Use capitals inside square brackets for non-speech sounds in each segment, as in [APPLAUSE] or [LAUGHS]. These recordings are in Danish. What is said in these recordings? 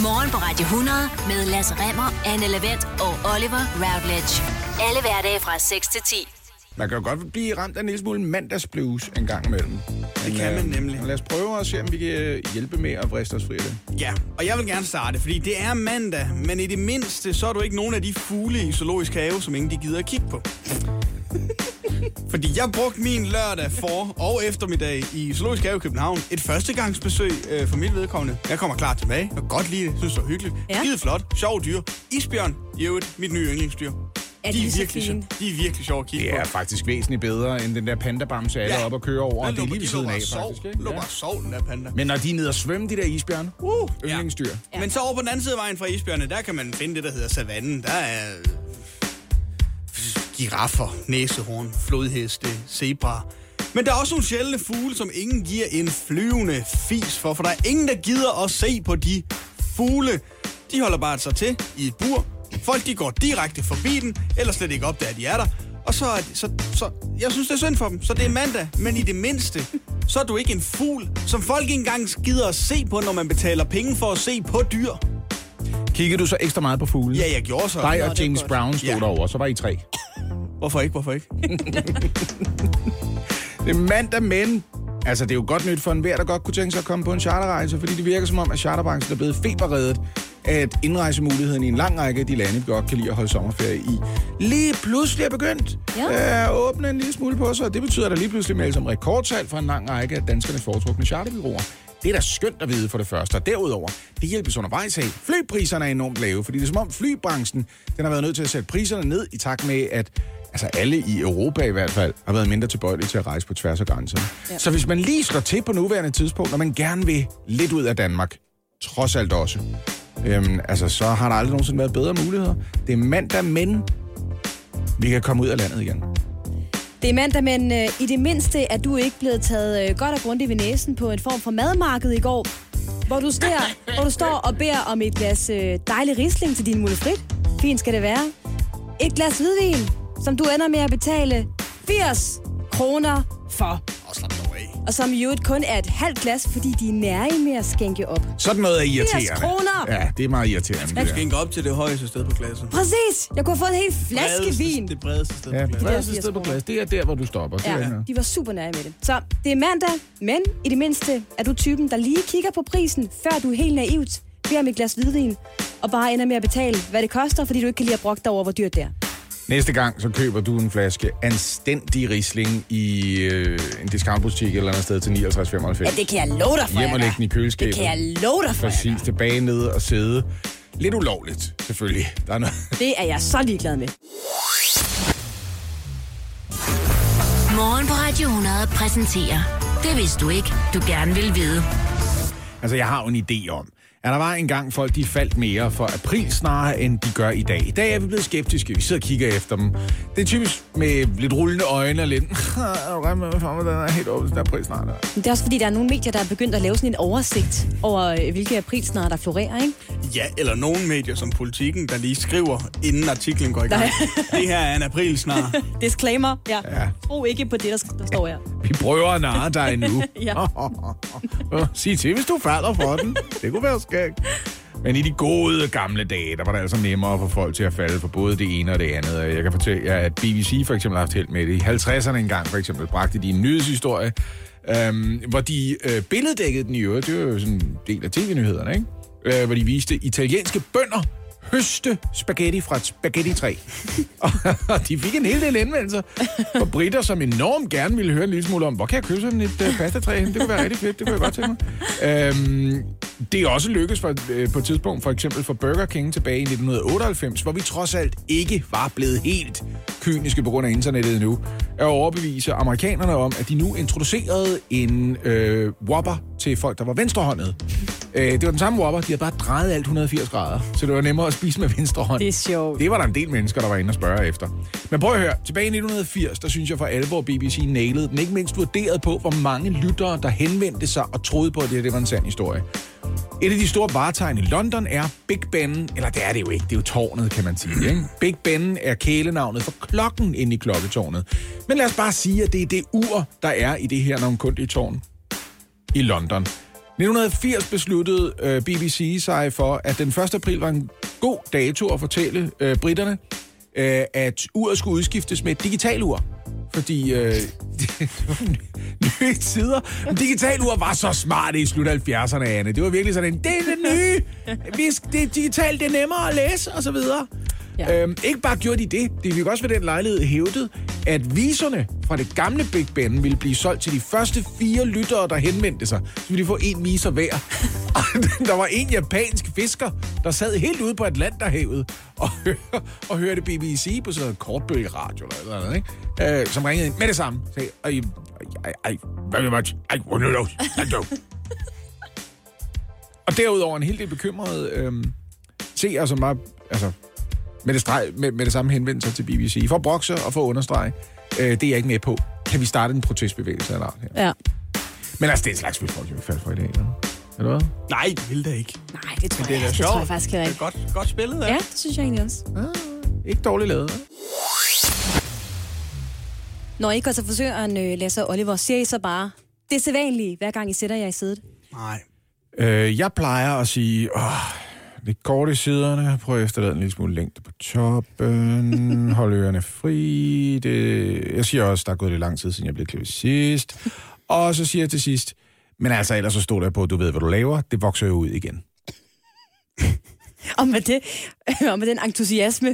Morgen på Radio 100 med Lasse Remmer, Anne Lavendt og Oliver Routledge. Alle hverdage fra 6 til 10. Man kan jo godt blive ramt af en lille smule mandagsblues en gang imellem. Det kan man øh, nemlig. Lad os prøve at se, om vi kan øh, hjælpe med at vriste os fri af det. Ja, og jeg vil gerne starte, fordi det er mandag, men i det mindste, så er du ikke nogen af de fugle i zoologisk have, som ingen de gider at kigge på. [LAUGHS] Fordi jeg brugte min lørdag for og eftermiddag i Zoologisk Have i København. Et førstegangsbesøg øh, for mit vedkommende. Jeg kommer klar tilbage. Jeg kan godt lide det. Synes det var hyggeligt. Ja. Ja. Skide flot. Sjov dyr. Isbjørn. I øvrigt, mit nye yndlingsdyr. Er de, de er virkelig, sjov- de er virkelig sjove at kigge Det på. er faktisk væsentligt bedre, end den der pandabamse, alle er oppe og køre over. Den Det er lige ved siden bare af, sov. faktisk. Ikke? Lå Ja. sov, den der panda. Men når de er nede og svømme, de der isbjørne, uh, yndlingsdyr. Ja. Men så over på den anden side af vejen fra isbjørne, der kan man finde det, der hedder savannen. Der er giraffer, næsehorn, flodheste, zebra. Men der er også nogle sjældne fugle, som ingen giver en flyvende fis for, for der er ingen, der gider at se på de fugle. De holder bare sig til i et bur. Folk de går direkte forbi den, eller slet ikke op, der de er der. Og så, er de, så, så, jeg synes, det er synd for dem. Så det er mandag, men i det mindste, så er du ikke en fugl, som folk ikke engang gider at se på, når man betaler penge for at se på dyr. Kiggede du så ekstra meget på fugle? Ja, jeg gjorde så. Dig og James. Brown stod Ja. derovre, så var I tre. Hvorfor ikke, hvorfor ikke? [LAUGHS] Det er mandag, men... Altså, det er jo godt nyt for enhver, der godt kunne tænke sig at komme på en charterrejse, fordi det virker som om, at charterbranchen er blevet feberreddet at indrejsemuligheden i en lang række af de lande, vi godt kan lide at holde sommerferie i, lige pludselig er begyndt Ja. at åbne en lille smule på sig. og Det betyder, at der lige pludselig meldes om rekordsalg for en lang række af danskernes foretrukne charterbyråer. Det er da skønt at vide for det første, og derudover, det hjælpes undervejs af. Flypriserne er enormt lave, fordi det er som om flybranchen den har været nødt til at sætte priserne ned i takt med, at altså alle i Europa i hvert fald, har været mindre tilbøjelige til at rejse på tværs af grænserne. Ja. Så hvis man lige slår til på nuværende tidspunkt, når man gerne vil lidt ud af Danmark, trods alt også, øhm, altså så har der aldrig nogensinde været bedre muligheder. Det er mandag, men vi kan komme ud af landet igen. Det er mandag, men øh, i det mindste er du ikke blevet taget øh, godt og grundigt ved næsen på en form for madmarked i går, hvor du, står, [LAUGHS] hvor du står og beder om et glas øh, dejlig risling til din mulle frit. Fint skal det være. Et glas hvidvin, som du ender med at betale 80 kroner for. Og slap dog af. Og som i øvrigt kun er et halvt glas, fordi de er nære med at skænke op. Sådan noget er 80 irriterende. kroner! Ja, det er meget irriterende. Du Det skal der. ikke op til det højeste sted på klassen. Præcis! Jeg kunne have fået en hel flaske vin. Det bredeste sted Ja, på klassen. bredeste 80 sted på plads. Det er der, hvor du stopper. Det er Ja, de var super nære med det. Så det er mandag, men i det mindste er du typen, der lige kigger på prisen, før du helt naivt beder om et glas hvidvin, og bare ender med at betale, hvad det koster, fordi du ikke kan lide at brokke dig over, hvor dyrt det er. Næste gang, så køber du en flaske anstændig risling i øh, en discountbutik eller andet sted til 59,95. Ja, det kan jeg love dig for, Hjem og lægge den i køleskabet. Det kan jeg love dig for, jeg Præcis, tilbage ned og sidde. Lidt ulovligt, selvfølgelig. Der er noget. Det er jeg så ligeglad med. Morgen på Radio 100 præsenterer Det vidste du ikke, du gerne vil vide. Altså, jeg har jo en idé om, at der var engang folk, de faldt mere for april snarere, end de gør i dag. I dag er vi blevet skeptiske. Vi sidder og kigger efter dem. Det er typisk med lidt rullende øjne og lidt... [LAUGHS] Er du med for mig, den er helt åben, den er april snart. Det er også fordi, der er nogle medier, der er begyndt at lave sådan en oversigt over, øh, hvilke aprilsnare, der florerer, ikke? Ja, eller nogle medier som Politiken, der lige skriver, inden artiklen går i gang. det her er en april snart. [LAUGHS] Disclaimer, ja. Ja. Tro ikke på det, der, der står her. Vi prøver at narre dig nu. [LAUGHS] Ja. Sig til, hvis du falder for den. Det kunne være skæg. Men i de gode gamle dage, der var det altså nemmere for folk til at falde for både det ene og det andet. Jeg kan fortælle jer, at BBC for eksempel har haft held med det. I 50'erne engang for eksempel bragte de en nyhedshistorie, øhm, hvor de øh, billeddækkede den i øvrigt. Det var jo sådan en del af tv-nyhederne, ikke? Øh, hvor de viste italienske bønder høste spaghetti fra et spaghetti-træ. [LAUGHS] og de fik en hel del indvendelser fra britter, som enormt gerne ville høre en lille smule om, hvor kan jeg købe sådan et uh, pastatræ hen? Det kunne være rigtig fedt, det kunne jeg godt tænke mig. Øhm, det er også lykkedes for, øh, på et tidspunkt, for eksempel for Burger King tilbage i 1998, hvor vi trods alt ikke var blevet helt kyniske på grund af internettet endnu, at overbevise amerikanerne om, at de nu introducerede en øh, Whopper til folk, der var venstrehåndet. Øh, det var den samme Whopper, de havde bare drejet alt 150 grader, så det var nemmere at spise med venstre hånd. Det er sjovt. Det var der en del mennesker, der var inde og spørge efter. Men prøv at høre, tilbage i 1980, der synes jeg for alvor, BBC nailede den. Ikke mindst vurderet på, hvor mange lyttere, der henvendte sig og troede på, at det, her, det var en sand historie. Et af de store varetegn i London er Big Ben, eller det er det jo ikke, det er jo tårnet, kan man sige. Ikke? Big Ben er kælenavnet for klokken inde i klokketårnet. Men lad os bare sige, at det er det ur, der er i det her navnkundige tårn i London. 1980 besluttede øh, BBC sig for, at den 1. april var en god dato at fortælle øh, britterne, øh, at uret skulle udskiftes med et digitalur. Fordi øh, [LAUGHS] det nye tider. Men digitalur var så smart i slut af 70'erne, Anne. Det var virkelig sådan en, det er det nye. Vi, det er digitalt, det er nemmere at læse, og så videre. Ja. Øhm, ikke bare gjorde de det, de fik også ved den lejlighed hævdet, at viserne fra det gamle Big Ben ville blive solgt til de første fire lyttere, der henvendte sig. Så ville de få en viser hver. [LAUGHS] Der var en japansk fisker, der sad helt ude på Atlanterhavet og, hør, og hørte BBC på sådan noget kortbølgeradio eller noget, ikke? Øh, som ringede ind med det samme. Sagde, I, I, I, very much, I want to I know. Og derudover en helt del bekymrede øh, seere, som var altså, med, det streg, med, med det samme henvendelse til BBC. For at brokse og for at understrege, øh, det er jeg ikke med på. Kan vi starte en protestbevægelse eller her? Ja. Men altså, det er en slags vildt vil falde for i dag, eller? Eller hvad? Nej, det vil det ikke. Nej, det tror Men det er jeg, da det sjovt. tror jeg faktisk heller Det er ikke. godt, godt spillet, ja. Ja, det synes jeg egentlig også. Ah, ikke dårligt lavet. hva'? Når I går til frisøren, øh, Lasse og Oliver, siger I så bare det sædvanlige, hver gang I sætter jer i sædet? Nej. Øh, jeg plejer at sige, åh, lidt kort i siderne, prøv at efterlade en lille smule længde på toppen, [LAUGHS] hold ørerne fri. Det, jeg siger også, der er gået lidt lang tid, siden jeg blev klippet sidst. Og så siger jeg til sidst, men altså ellers så stod der på, at du ved, hvad du laver, det vokser jo ud igen. [LAUGHS] Og med, det, og med den entusiasme.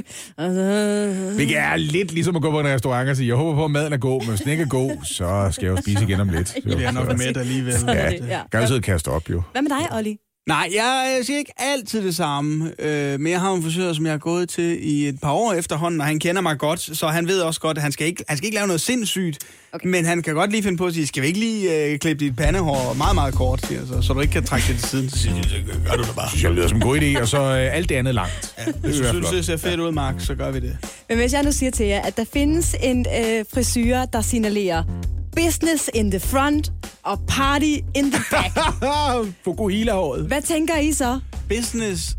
Det er lidt ligesom at gå på en restaurant og sige, jeg håber på, at maden er god, men hvis den ikke er god, så skal jeg jo spise igen om lidt. [LAUGHS] Det er nok med alligevel. Ja, og kaste op, jo. Hvad med dig, Olli? Nej, jeg, jeg siger ikke altid det samme, øh, men jeg har en frisør, som jeg har gået til i et par år efterhånden, og han kender mig godt, så han ved også godt, at han skal ikke, han skal ikke lave noget sindssygt, okay. men han kan godt lige finde på at sige, skal vi ikke lige øh, klippe dit pandehår meget, meget kort, siger, så, så du ikke kan trække det til siden. Så siger jeg, "Det gør du da bare. synes jeg lyder som en god idé, og så øh, alt det andet langt. Ja, Det synes, flot. det ser fedt ud, Mark, så gør vi det. Men hvis jeg nu siger til jer, at der findes en øh, frisyr, der signalerer business in the front og party in the back. [LAUGHS] Fukuhila-håret. Hvad tænker I så? Business,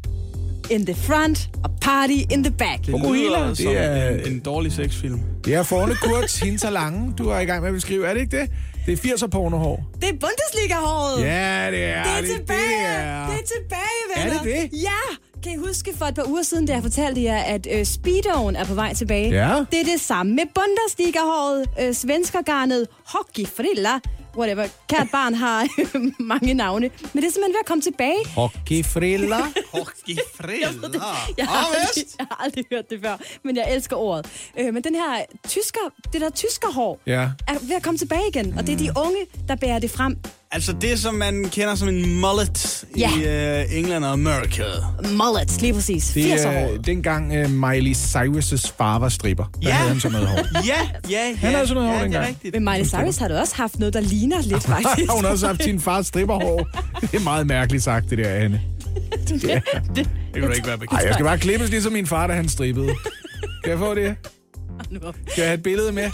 In the front og party in the back. det Fukuhila, lyder det som er- en, en dårlig sexfilm. Det er Forne Kurz Hinter Lange, du er i gang med at beskrive. Er det ikke det? Det er 80'er pornohår. Det er Bundesliga-håret. Ja, det er Det er det. tilbage! Det Det er tilbage, venner! Er det det? Ja! Kan I huske for et par uger siden, da jeg fortalte jer, at øh, Speedoen er på vej tilbage? Ja. Det er det samme med Bundesliga-håret, øh, svenskergarnet, hockeyfrilla, whatever. Kært barn har [LAUGHS] mange navne. Men det er simpelthen ved at komme tilbage. Hockeyfriller. [LAUGHS] Hockeyfriller. Jeg har, aldrig, jeg har aldrig hørt det før, men jeg elsker ordet. Øh, men den her tysker, det der tyskerhår Ja. er ved at komme tilbage igen, og det er de unge, der bærer det frem. Altså det, som man kender som en mullet Ja. i uh, England og Amerika. Mullets, lige præcis. Det 80'er er hår. dengang uh, Miley Cyrus' far var stripper. Der Ja. havde han [LAUGHS] sådan noget hår. Ja, ja, ja. Han havde sådan noget ja, hår det dengang. rigtigt. Men Miley Cyrus har da også haft noget, der ligner lidt, [LAUGHS] faktisk. Hun har også haft sin fars stripperhår. [LAUGHS] Det er meget mærkeligt sagt, det der, Anne. Det kan du ikke være bekendt. jeg skal bare klippes ligesom min far, da han strippede. Kan jeg få det? Skal jeg have et billede med?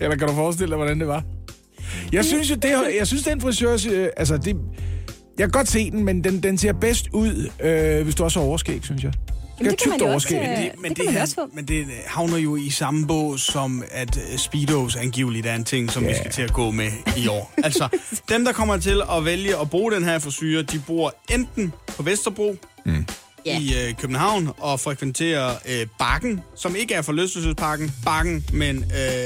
Eller kan du forestille dig, hvordan det var? Jeg synes jo, det, jeg synes, den frisør... øh, Altså, det, jeg kan godt se den, men den, den ser bedst ud, øh, hvis du også har overskæg, synes jeg. Jamen, det kan man jo også, overskæg. øh, Men det, det men kan man her- også få. Men det havner jo i samme bås som, at øh, Speedos angiveligt er en ting, som yeah. vi skal til at gå med i år. Altså, dem, der kommer til at vælge at bruge den her frisyre, de bor enten på Vesterbro, mm. I øh, København, og frekventerer øh, Bakken, som ikke er forlystelsesparken, Bakken, men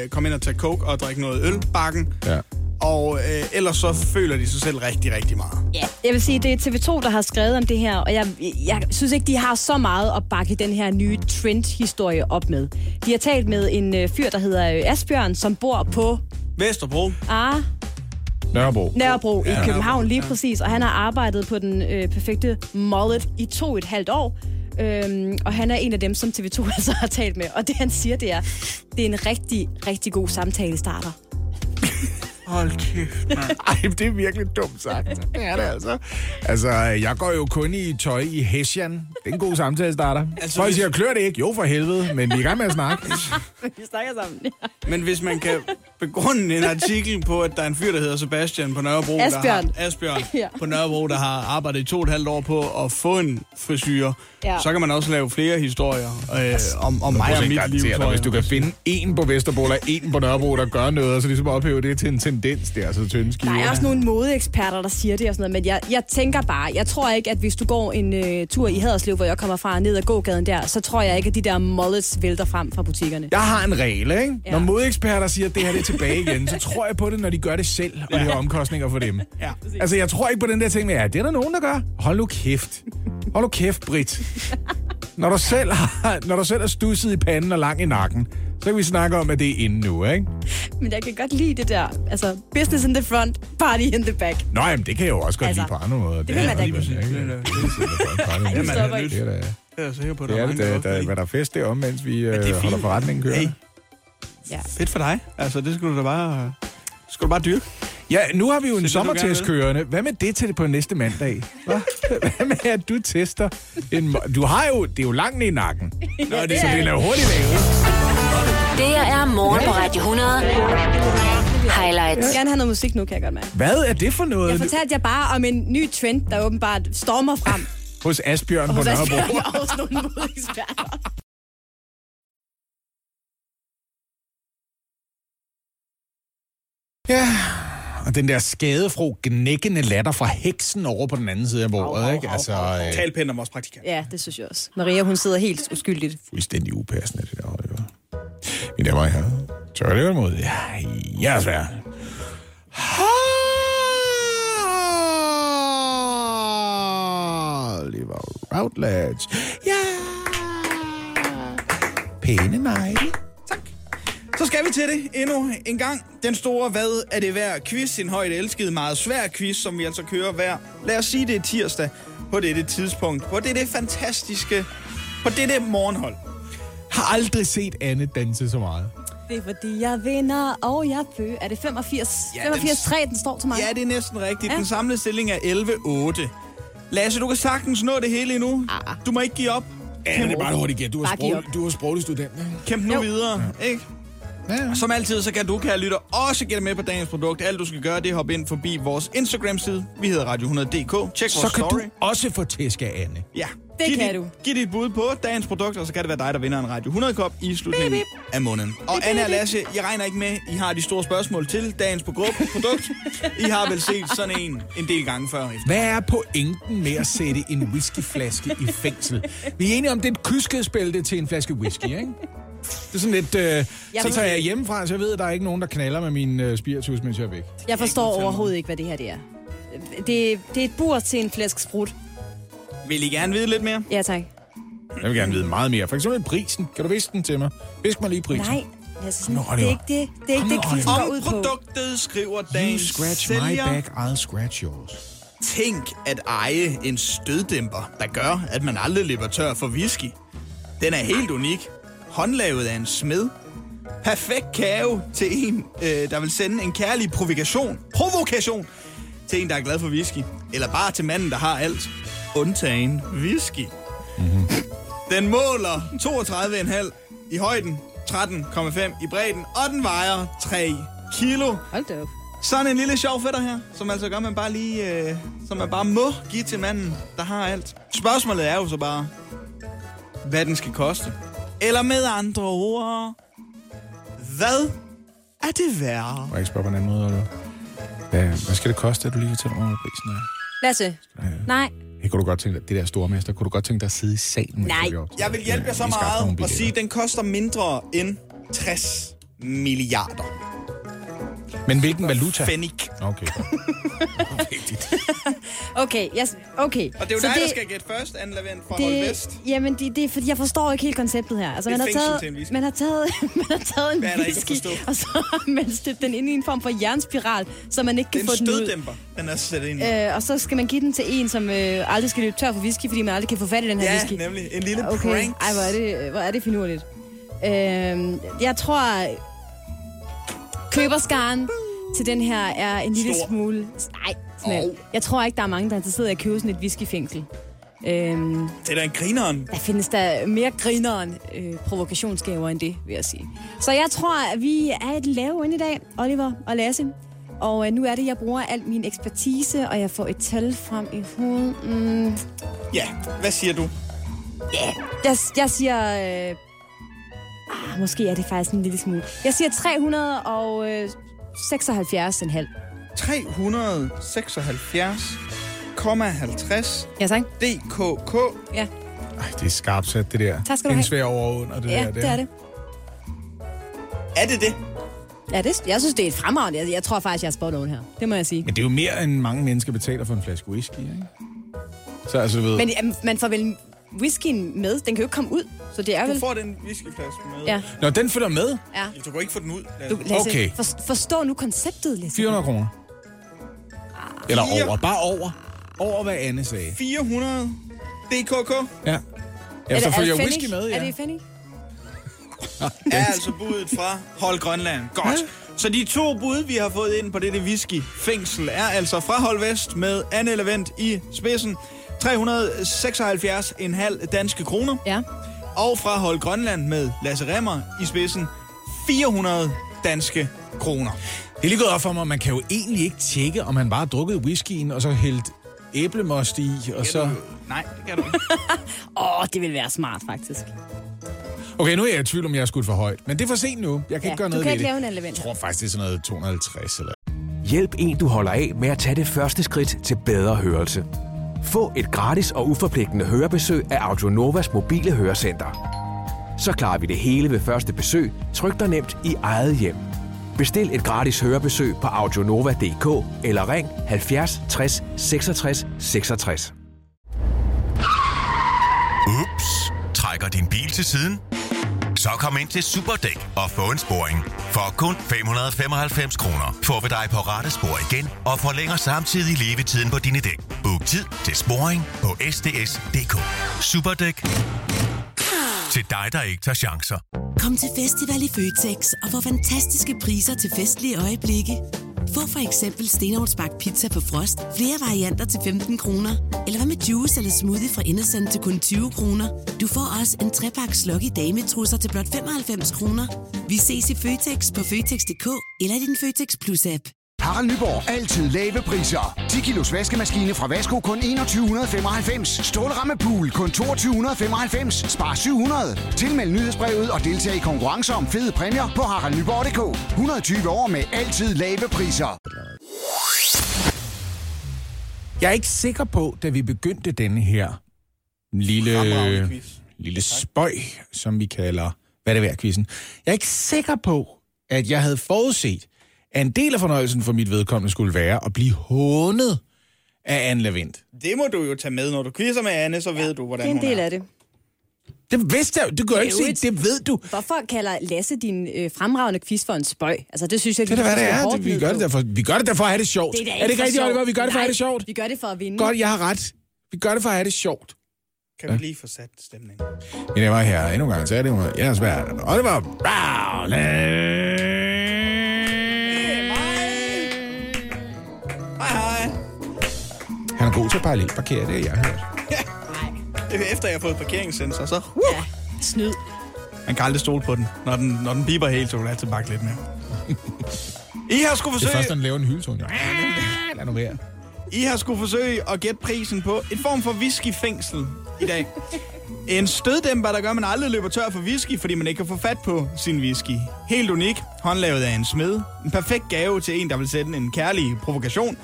øh, kom ind og tage coke og drikke noget øl, Bakken. Ja. Og øh, ellers så føler de sig selv rigtig, rigtig meget. Ja, jeg vil sige, det er TV2, der har skrevet om det her, og jeg, jeg synes ikke, de har så meget at bakke den her nye trend-historie op med. De har talt med en øh, fyr, der hedder øh, Asbjørn, som bor på Vesterbro, ah, Nørrebro. Nørrebro i Ja, København Nørrebro, lige ja. præcis, og han har arbejdet på den øh, perfekte mullet i to et halvt år. Øhm, og han er en af dem, som TV2 [LAUGHS] altså har talt med. Og det han siger, det er, det er en rigtig, rigtig god samtale starter. Hold kæft, mand. [LAUGHS] Ej, det er virkelig dumt sagt. Det er det altså. Altså, jeg går jo kun i tøj i Hessian. Det er en god samtale starter. Altså, Folk hvis- siger, klør det ikke? Jo, for helvede. Men vi er i gang med at snakke. [LAUGHS] Vi snakker sammen. Men hvis man kan begrunde en artikel på, at der er en fyr, der hedder Sebastian på Nørrebro, Asbjørn. Der har, Asbjørn Ja. på Nørrebro, der har arbejdet i to og et halvt år på at få en frisyr, Ja. så kan man også lave flere historier øh, om, om mig og mit liv. Dig, hvis du kan finde en på Vesterbro eller en på Nørrebro, der gør noget, og så ligesom ophæve det til en tendens, der, så tynde skiver. Der er også nogle modeeksperter, der siger det og sådan noget, men jeg, jeg tænker bare, jeg tror ikke, at hvis du går en øh, tur i Haderslev, hvor jeg kommer fra, ned ad gågaden der, så tror jeg ikke, at de der mullets vælter frem fra butikkerne. Jeg har en regel, ikke? Ja. Når modeeksperter siger, at det her det er tilbage igen, så [LAUGHS] tror jeg på det, når de gør det selv, og det har omkostninger for dem. [LAUGHS] Ja. Altså, jeg tror ikke på den der ting med, ja, det er der nogen, der gør. Hold nu kæft. Hold nu kæft, Britt. [LAUGHS] Når du selv, har, når du selv er stusset i panden og lang i nakken, så kan vi snakke om, at det er inde nu, ikke? Men jeg kan godt lide det der, altså business in the front, party in the back. Nå, jamen, det kan jeg jo også godt Altså, lide på andre måder. det vil man da er ikke. Det er da-. Det er Det jeg sikker på, det er det, der, der, der, der er fest det om, mens vi øh, det er fint. holder forretningen kørende. Hey, Ja. fedt for dig. Altså, det skulle du da bare... Skal du bare dyrke? Ja, nu har vi jo en det, sommertest kørende. Hvad med det til på næste mandag? Hva? Hvad med, at du tester en... Du har jo... Det er jo langt ned i nakken. Nå, det, så er den er det. hurtigt lavet. Det her er morgen på Radio 100. Highlights. Jeg vil gerne have noget musik nu, kan jeg godt mærke. Hvad er det for noget Jeg fortalte jer bare om en ny trend, der åbenbart stormer frem [LAUGHS] hos Asbjørn på hos Nørrebro? Asbjørn og hos nogle. Ja, og den der skadefro, gnækkende latter fra heksen over på den anden side af bordet, ikke? Altså, øh, Tal pænt om vores praktikant. Ja, det synes jeg også. Maria, hun sidder helt uskyldigt. fuldstændig upassende, det der. Oliver. Mine damer og herrer, tør det mod? Ja, jeg er svær. Oliver Routledge. Ja. Pæne mig. Så skal vi til det endnu en gang. Den store Hvad er det værd quiz. En højt elsket, meget svær quiz, som vi altså kører hver. Lad os sige, det er tirsdag på dette tidspunkt. På dette fantastiske, på dette morgenhold. Har aldrig set Anne danse så meget. Det er fordi, jeg vinder, og jeg fø. Er det 85? Ja, Ja, den- 85 3, den står til mig. Ja, det er næsten rigtigt. Ja. Den samlede stilling er 11-8. Lasse, du kan sagtens nå det hele endnu. Ah. Du må ikke give op. Anne, det er bare hurtigt gæt. Du er, sprog, du er sproglig student, ikke? Kæmp nu Jo. videre, ikke? Ja, ja. Som altid, så kan du, kære lytter, også gætte med på dagens produkt. Alt du skal gøre, det er at hoppe ind forbi vores Instagram-side. Vi hedder Radio100.dk. Tjek Så vores kan story. du også få tæsk af Anne. Ja. Det giv kan dit, du. Giv dit bud på dagens produkt, og så kan det være dig, der vinder en Radio 100-kop i slutningen af måneden. Og Anna og Lasse, jeg regner ikke med, I har de store spørgsmål til dagens produkt. I har vel set sådan en en del gange før. Efter. Hvad er pointen med at sætte en whiskyflaske i fængsel? Vi er enige om, det er et kyskhedsbælte til en flaske whisky, ikke? Det er sådan lidt... Øh, så tager jeg hjemmefra, så jeg ved, at der er ikke nogen, der knaller med min øh, spiritus, mens jeg er væk. Jeg forstår overhovedet ikke, hvad det her det er. Det, det er et bur til en flaske sprut. Vil I gerne vide lidt mere? Ja, tak. Jeg vil gerne vide meget mere. For eksempel prisen. Kan du viske den til mig? Visk mig lige prisen. Nej, altså, sådan, nu, det er ikke det, det, er ikke Kom det nu, quizzen går ud Om på. produktet skriver You dagens scratch my sælger. back, I'll scratch yours. Tænk at eje en støddæmper, der gør, at man aldrig løber tør for whisky. Den er helt unik. Håndlavet af en smed. Perfekt kage til en, øh, der vil sende en kærlig provokation, provokation til en, der er glad for whisky. Eller bare til manden, der har alt. Undtagen whisky. Mm-hmm. Den måler 32,5 i højden, 13,5 i bredden, og den vejer 3 kilo. Hold da op. Sådan en lille sjov fætter her, som altså gør, man bare lige, øh, som man bare må give til manden, der har alt. Spørgsmålet er jo så bare, hvad den skal koste. Eller med andre ord, hvad er det værd? Må jeg ikke spørge på en anden måde, eller hvad? Hvad skal det koste, at du lige fortæller mig, hvad prisen er? Lasse, nej. Hey, kunne du godt tænke dig, det der store mester, kunne du godt tænke dig at sidde i salen? Nej. Jeg vil hjælpe jer så meget og sige, at den koster mindre end 60 milliarder. Men hvilken valuta? Fennik. Okay. Vigtigt. [LAUGHS] Okay, yes, okay. Og det er jo Så dig, der skal gætte først, Anne Lavend fra Hold det, Vest. jamen, det, det er fordi, jeg forstår ikke helt konceptet her. Altså, Det man, har taget, til en whisky. man, har taget, [LAUGHS] man har taget en Hvad whisky, og så har man støbt den ind i en form for jernspiral, så man ikke Det kan få den ud. støddæmper, den er sat ind i. Øh, og så skal man give den til en, som øh, aldrig skal løbe tør for whisky, fordi man aldrig kan få fat i den her Ja, whisky. nemlig. En lille Okay, prank. ej, hvor er det, hvor er det finurligt. Øh, jeg tror, køberskaren til den her er en lille Stor. smule... Nej. Åh. Jeg tror ikke, der er mange, der er interesseret i at købe sådan et whiskyfængsel. Øhm, Det er da en grineren. der findes der mere grineren øh, provokationsgaver end det, vil jeg sige. Så jeg tror, at vi er et lave ind i dag, Oliver og Lasse. Og øh, nu er det, jeg bruger al min ekspertise, og jeg får et tal frem i hovedet. Mm, Ja, hvad siger du? Ja, jeg, jeg siger... Øh, ah, måske er det faktisk en lille smule. Jeg siger 300 og... Øh, 376,5. 376,50 Ja, tak. DKK. Ja, Ej, det er skarpt sat, det der. Tak skal du er en have. svær over og under, det ja der. det er det. Er det det? Ja, det, jeg synes, det er et fremragende. Jeg, jeg tror faktisk, jeg er spot on her. Det må jeg sige. Men det er jo mere, end mange mennesker betaler for en flaske whisky, ikke? Så altså, du ved... Men man får vel whiskyen med. Den kan jo ikke komme ud. Så det er Du vel... får den whiskyflaske med. Ja, Nå, den følger med. ja. Du kan ikke få den ud. Lasse. Du, Lasse, Okay. for, forstå nu konceptet, Lasse. 400 kroner. Eller Fire. over. Bare over. Over, hvad Anne sagde. 400 DKK Ja. Er Ja, det- så er følger det whisky Fennig? med, ja. Er det Fanny? [LAUGHS] er altså budet fra Hold Grønland. Godt. Så de to bud, vi har fået ind på dette whisky fængsel, er altså fra Hold Vest med Anne Levent i spidsen. 376,5 danske kroner. Ja. Og fra Hold Grønland med Lasse Remmer i spidsen. 400 danske kroner. Det er lige gået op for mig, man kan jo egentlig ikke tjekke, om han bare har drukket whiskyen, og så hældt æblemost i, og så... Nej, det kan du ikke. [LAUGHS] Åh, det vil være smart, faktisk. Okay, nu er jeg i tvivl, om jeg er skudt for højt. Men det er for sent nu. Jeg kan Ja, ikke gøre du noget kan ved ikke det. lave en element. Jeg tror faktisk, det er sådan noget 250 eller... Hjælp en, du holder af med at tage det første skridt til bedre hørelse. Få et gratis og uforpligtende hørebesøg af Audionovas mobile hørecenter. Så klarer vi det hele ved første besøg, tryk dig nemt i eget hjem. Bestil et gratis hørebesøg på audionova.dk eller ring 70 60 66 66. Ups. Trækker din bil til siden? Så kom ind til Superdæk og få en sporing. For kun 595 kroner får vi dig på rette spor igen og forlænger samtidig levetiden på dine dæk. Book tid til sporing på sds.dk. Superdæk. Til dig, der ikke tager chancer. Kom til festival i Føtex og få fantastiske priser til festlige øjeblikke. Få for eksempel Stenovnsbagt pizza på frost, flere varianter til 15 kroner. Eller hvad med juice eller smoothie fra Innocent til kun 20 kroner. Du får også en trepakke sluggy dametrusser til blot 95 kroner. Vi ses i Føtex på Føtex.dk eller i din Føtex Plus-app. Harald Nyborg. Altid lave priser. 10 kilos vaskemaskine fra Vasko kun 2195. Stålramme pool kun 2295. Spar 700. Tilmeld nyhedsbrevet og deltag i konkurrencer om fede præmier på haraldnyborg.dk. 120 år med altid lave priser. Jeg er ikke sikker på, da vi begyndte denne her lille, lille spøj, som vi kalder, hvad det er quizzen. Jeg er ikke sikker på, at jeg havde forudset, at en del af fornøjelsen for mit vedkommende skulle være at blive hånet af Anne Lavendt. Det må du jo tage med. Når du quizzer med Anne, så ved du, hvordan Det er en hun del er. af det. Det vidste jeg, det kunne jeg ikke se, det ved du. Hvorfor kalder Lasse din øh, fremragende quiz for en spøj? Altså, det synes jeg, Det er hvad det er. Det, vi, gør det derfor, vi gør det derfor at have det sjovt. Det er, er det ikke rigtigt, sjovt. Oliver? Vi gør det for at have det sjovt. Vi gør det for at vinde. Godt, jeg har ret. Vi gør det for at have det sjovt. Kan vi lige få sat stemningen? Mine damer og herrer, endnu en gang, så er det jo jeres værd. Og det var er god til at parallelparkere, det har jeg hørt. [LAUGHS] Det er efter, jeg har fået parkeringssensor, så... Ja, snyd. Man kan aldrig stole på den. Når den, når den biber helt, så vil du altid bakke lidt mere. I har skulle Det er forsøge, først, han laver en hyldetone. Lad nu være. I har skulle forsøge at gætte prisen på en form for whiskyfængsel i dag. En støddæmper, der gør, at man aldrig løber tør for whisky, fordi man ikke kan få fat på sin whisky. Helt unik, håndlavet af en smed. En perfekt gave til en, der vil sætte en kærlig provokation.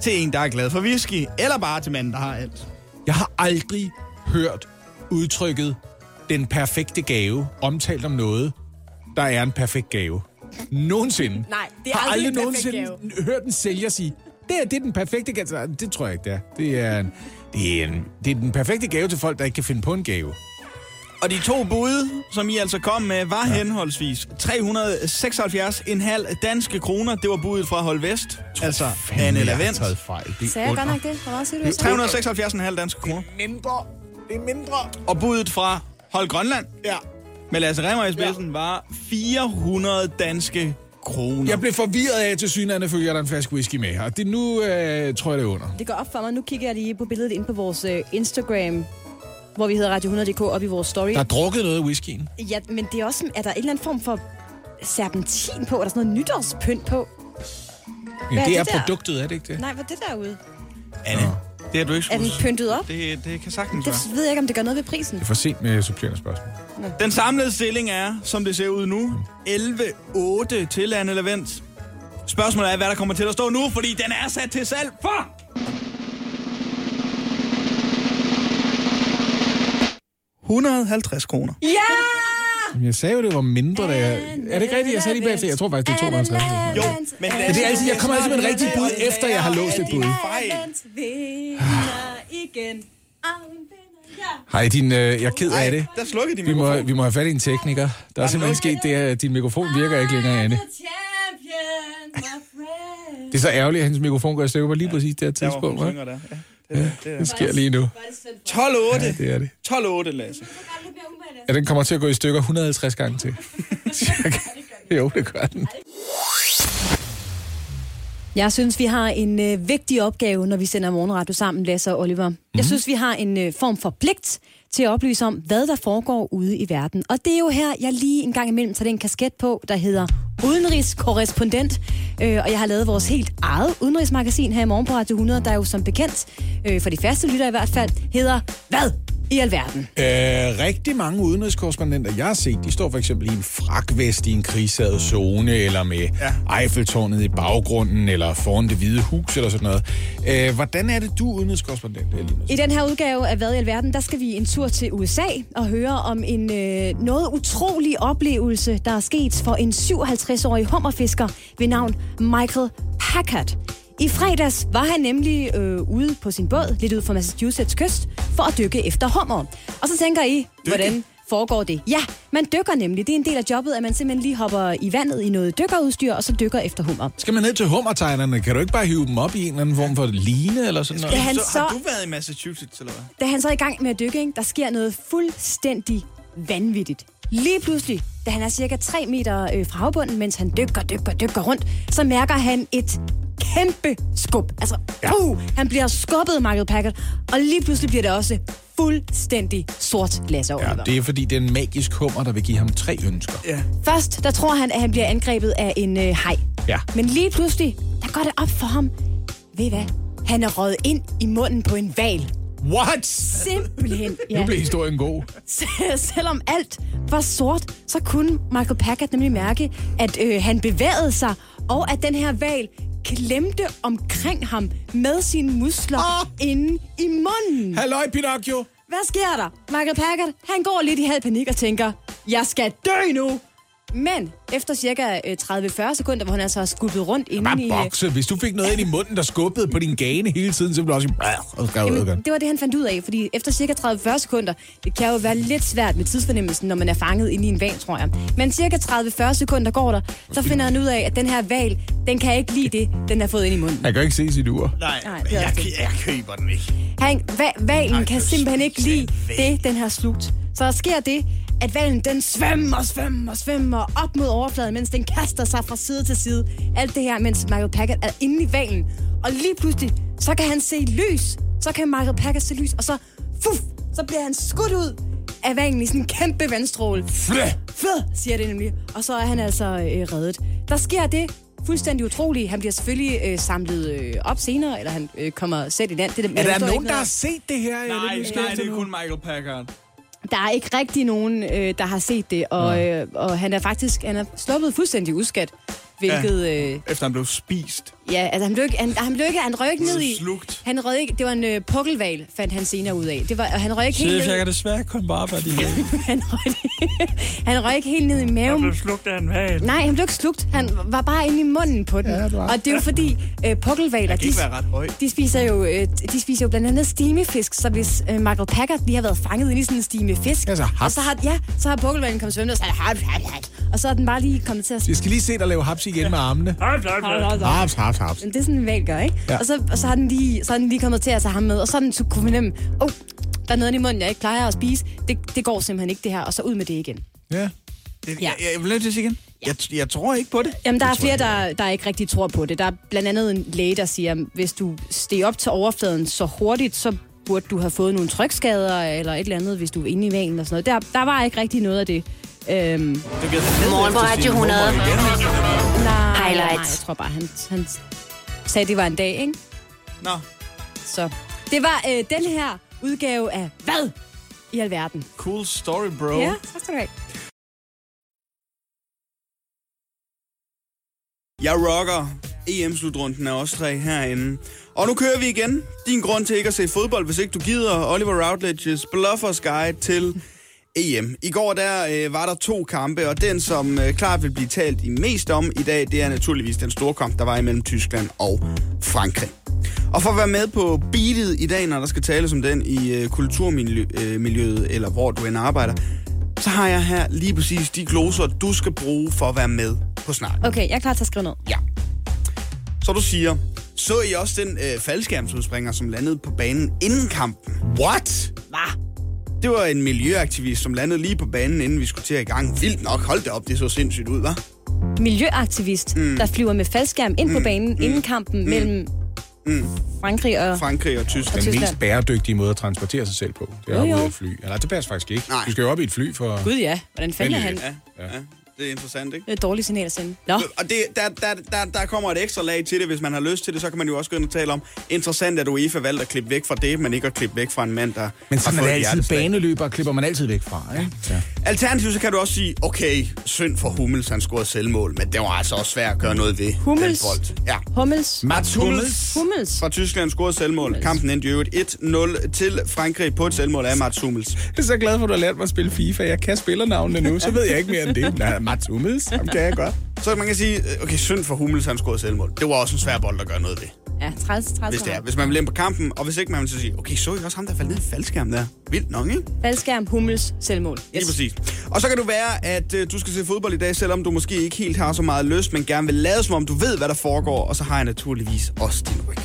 Til en, der er glad for whisky. Eller bare til manden, der har alt. Jeg har aldrig hørt udtrykket den perfekte gave omtalt om noget, der er en perfekt gave. Nogensinde. Nej, det er har aldrig aldrig en perfekt nogensinde hørt en sælger sige, det er, det er den perfekte gave. Nej, Det tror jeg ikke, det er. Det er, en, det, er en, det er den perfekte gave til folk, der ikke kan finde på en gave. Og de to bud, som I altså kom med, var ja. henholdsvis 376,5 danske kroner. Det var budet fra Hold Vest, altså Anne jeg har Lavendt. taget fejl. Det Sagde jeg godt nok det? Hvor meget siger du? 376,5 danske kroner. Mindre. Det er mindre. Og budet fra Hold Grønland ja. med Lasse Remmer i spidsen ja. var 400 danske kroner. Jeg blev forvirret af, at til synligheden følger der en flaske whisky med her. Det nu øh, tror jeg, det er under. Det går op for mig. Nu kigger jeg lige på billedet ind på vores øh, Instagram, hvor vi hedder Radio 100.dk op i vores story. Der er drukket noget af whiskyen. Ja, men det er også er der en eller anden form for serpentin på? Er der sådan noget nytårspynt på? Ja, Hvad er det er det der? produktet, er det ikke det? Nej, hvad er det derude? Anne, det har du ikke Er den pyntet op? Det, det kan sagtens Det være. ved jeg ikke, om det gør noget ved prisen. Det er for sent med supplerende spørgsmål. Den samlede stilling er, som det ser ud nu, 11-8 til Anne Lavendt. Spørgsmålet er, hvad der kommer til at stå nu, fordi den er sat til salg for... ...150 kroner. Ja! Jamen, Jeg sagde jo, det var mindre, da jeg... Er det ikke rigtigt, jeg sagde lige bagefter? Jeg tror faktisk, det er 250. Jo, men Men det er altid, jeg kommer altid med en rigtig bud, efter jeg har låst et bud. Igen. Hej, din, øh, jeg er ked af det. Der slukkede de Vi må, vi må have fat i en tekniker. Der er simpelthen sket det, at din mikrofon virker ikke længere, Anne. Det er så ærgerligt, at hans mikrofon går i stykker på lige præcis det her tidspunkt. Ja, det, det, det sker lige nu. 12-8. Ja, det er det. 12-8, Lasse. Ja, den kommer til at gå i stykker 150 gange til. [LAUGHS] [LAUGHS] Jo, det gør den. Jeg synes, vi har en øh, vigtig opgave, når vi sender morgenradio sammen, Lasse og Oliver. Mm-hmm. Jeg synes, vi har en øh, form for pligt til at oplyse om, hvad der foregår ude i verden. Og det er jo her, jeg lige en gang imellem tager den kasket på, der hedder udenrigskorrespondent. Øh, og jeg har lavet vores helt eget udenrigsmagasin her i morgen på Radio 100, der jo som bekendt, øh, for de faste lytter i hvert fald, hedder Hvad i alverden? Øh, rigtig mange udenrigskorrespondenter, jeg har set, de står for eksempel i en frakvest i en krigshavet zone, eller med ja. Eiffeltårnet i baggrunden, eller foran det hvide hus, eller sådan noget. Øh, hvordan er det, du er udenrigskorrespondent? I den her udgave af Hvad i alverden, der skal vi en tur til USA og høre om en øh, noget utrolig oplevelse, der er sket for en 57-årig hummerfisker ved navn Michael Packard. I fredags var han nemlig øh, ude på sin båd, lidt ud fra Massachusetts kyst, for at dykke efter hummer. Og så tænker I, hvordan foregår det? Ja, man dykker nemlig. Det er en del af jobbet, at man simpelthen lige hopper i vandet i noget dykkerudstyr, og så dykker efter hummer. Skal man ned til hummertegnerne? Kan du ikke bare hive dem op i en eller anden form for line, eller sådan noget? Da han Så, så, har du været i Massachusetts, eller hvad? da han så er i gang med at dykke, ikke, der sker noget fuldstændig vanvittigt. Lige pludselig, da han er cirka 3 meter øh, fra havbunden, mens han dykker, dykker, dykker rundt, så mærker han et kæmpe skub. Altså, uh, han bliver skubbet, Michael Packard, og lige pludselig bliver det også fuldstændig sort glas over. Ja, det er fordi, det er en magisk hummer, der vil give ham tre ønsker. Ja. Først, der tror han, at han bliver angrebet af en øh, hej. Ja. Men lige pludselig, der går det op for ham. Ved I hvad? Han er røget ind i munden på en val. What? Simpelthen, ja. Nu blev historien god. Selvom alt var sort, så kunne Michael Packard nemlig mærke, at øh, han bevægede sig, og at den her val klemte omkring ham med sine muskler Ah! oh. inde i munden. Halløj, Pinocchio! Hvad sker der? Michael Packard, han går lidt i halv panik og tænker, jeg skal dø nu! Men efter cirka øh, 30-40 sekunder, hvor han altså har skubbet rundt inde i... bokse. Hvis du fik noget ind i munden, der skubbede på din gane hele tiden, så ville du også... Jamen, det var det, han fandt ud af, fordi efter cirka 30-40 sekunder, det kan jo være lidt svært med tidsfornemmelsen, når man er fanget inde i en val, tror jeg. Men cirka 30-40 sekunder går der, så finder han ud af, at den her val, den kan ikke lide det, den har fået ind i munden. Han kan ikke se sit ur. Nej, Nej, Nej det er jeg, det. jeg køber den ikke. Han, va- valen Ej, kan simpelthen ikke lide det, den har slugt. Så der sker det, at valen den svømmer, svømmer, svømmer op mod overfladen, mens den kaster sig fra side til side. Alt det her, mens Michael Packard er inde i valen. Og lige pludselig, så kan han se lys. Så kan Michael Packard se lys, og så, fuff, så bliver han skudt ud af valen i sådan en kæmpe vandstråle. Flæ! Fød, siger det nemlig. Og så er han altså øh, reddet. Der sker det fuldstændig utroligt. Han bliver selvfølgelig øh, samlet øh, op senere, eller han øh, kommer selv i land. Det, Er der står nogen, ikke der har set det her? Er Nej, nej, det er kun Michael Packard. Der er ikke rigtig nogen, øh, der har set det, og, øh, og han er faktisk han er sluppet fuldstændig uskat, hvilket... Ja. Øh, Efter han blev spist. Ja, altså han blev ikke, han, han blev ikke, han røg ikke ned i... Slugt. Han røg ikke, det var en øh, pukkelval, fandt han senere ud af. Det var, og han røg ikke helt Chef, jeg ned, kan desværre kun bare arbejde i [LAUGHS] han, røg, han røg ikke helt ned i maven. slugt af en valg. Nej, han blev ikke slugt. Han var bare inde i munden på den. Ja, det og det er jo fordi, øh, pukkelvaler, de, de, spiser jo, øh, de spiser jo blandt andet stimefisk, så hvis øh, Michael Packard lige har været fanget inde i sådan en stime fisk, Ja, så haps. og så har, ja, så har pukkelvalen kommet svømmende, og så haps, og så er den bare lige kommet til at Jeg skal lige se dig lave haps igen med armene. Haps, haps, haps. Det er sådan en valg gør, ikke? Ja. Ja. Og, så, og så, har den lige, så har den lige kommet til at tage ham med, og så, er den, så kunne vi fornemme, oh, der er noget i munden, jeg ikke plejer at spise. Det, det går simpelthen ikke, det her. Og så ud med det igen. Ja. Det, Ja. jeg, jeg vil nødt til at sige igen. Jeg, jeg tror ikke på det. Jamen, der er flere, der, der ikke rigtig tror på det. Der er blandt andet en læge, der siger, at hvis du steg op til overfladen så hurtigt, så burde du have fået nogle trykskader eller et eller andet, hvis du er inde i valen og sådan noget. Der, der var ikke rigtig noget af det. Øhm, Morgen på Radio 100. nej, nej, Highlights. jeg tror bare, han, han sagde, at det var en dag, ikke? Nå, Så det var øh, den her udgave af Hvad i alverden? cool story, bro. Ja, tak skal du have. Jeg rocker EM-slutrunden af os tre herinde. Og nu kører vi igen. Din grund til ikke at se fodbold, hvis ikke du gider Oliver Routledge's Bluffers Guide til EM. I går der øh, var der to kampe, og den, som øh, klart vil blive talt i mest om i dag, det er naturligvis den store kamp, der var imellem Tyskland og Frankrig. Og for at være med på beatet i dag, når der skal tales om den i øh, kulturmiljøet, eller hvor du end arbejder, så har jeg her lige præcis de gloser, du skal bruge for at være med på snakken. Okay, jeg er klar til at skrive ned. Ja. Så du siger, så I også den øh, faldskærmsudspringer, som landede på banen inden kampen? What? Hvad? Det var en miljøaktivist, som landede lige på banen, inden vi skulle til at i gang. Vildt nok, hold det op, det så sindssygt ud, hva'? Miljøaktivist, mm. der flyver med faldskærm ind på banen mm. inden kampen mm. mellem Mm. Frankrig og... Frankrig og Tyskland. Den mest bæredygtige måde at transportere sig selv på. Det er Jo, at jo. et fly. Eller det passer faktisk ikke. Nej. Du skal jo op i et fly for... Gud ja, hvordan fanden er han? Ja, ja. Det er interessant, ikke? Det er et dårligt signal at sende. Nå, Og det, der, der, der, der kommer et ekstra lag til det, hvis man har lyst til det, så kan man jo også gå ind og tale om. Interessant, at UEFA valgte at klippe væk fra det, men ikke at klippe væk fra en mand, der Men har sådan er det et altid. Baneløber klipper man altid væk fra, ikke? Ja. Alternativt så kan du også sige, okay, synd for Hummels, han scorede selvmål, men det var altså også svært at gøre noget ved Hummels? bold. Ja. Hummels. Mats Hummels Hummels. fra Tyskland scorede selvmål. Hummels. Kampen endte i øvrigt 1-0 til Frankrig på et selvmål af Mats Hummels. Jeg er så glad for, at du har lært mig at spille FIFA. Jeg kan spillernavnene nu, så ved jeg ikke mere end det. [LAUGHS] Nej, Mats Hummels, ham kan jeg godt. Så man kan sige, okay, synd for Hummels, han scorede selvmål. Det var også en svær bold at gøre noget ved, Ja, 30, 30 hvis det er. Hvis man vil ind på kampen, og hvis ikke man vil så sige, okay, så I også ham, der faldt ned i faldskærmen der. Vildt nok, ikke? Faldskærm, Hummels, selvmål. Lige præcis. Og så kan du være, at øh, du skal se fodbold i dag, selvom du måske ikke helt har så meget lyst, men gerne vil lade som om du ved, hvad der foregår, og så har jeg naturligvis også din ryg.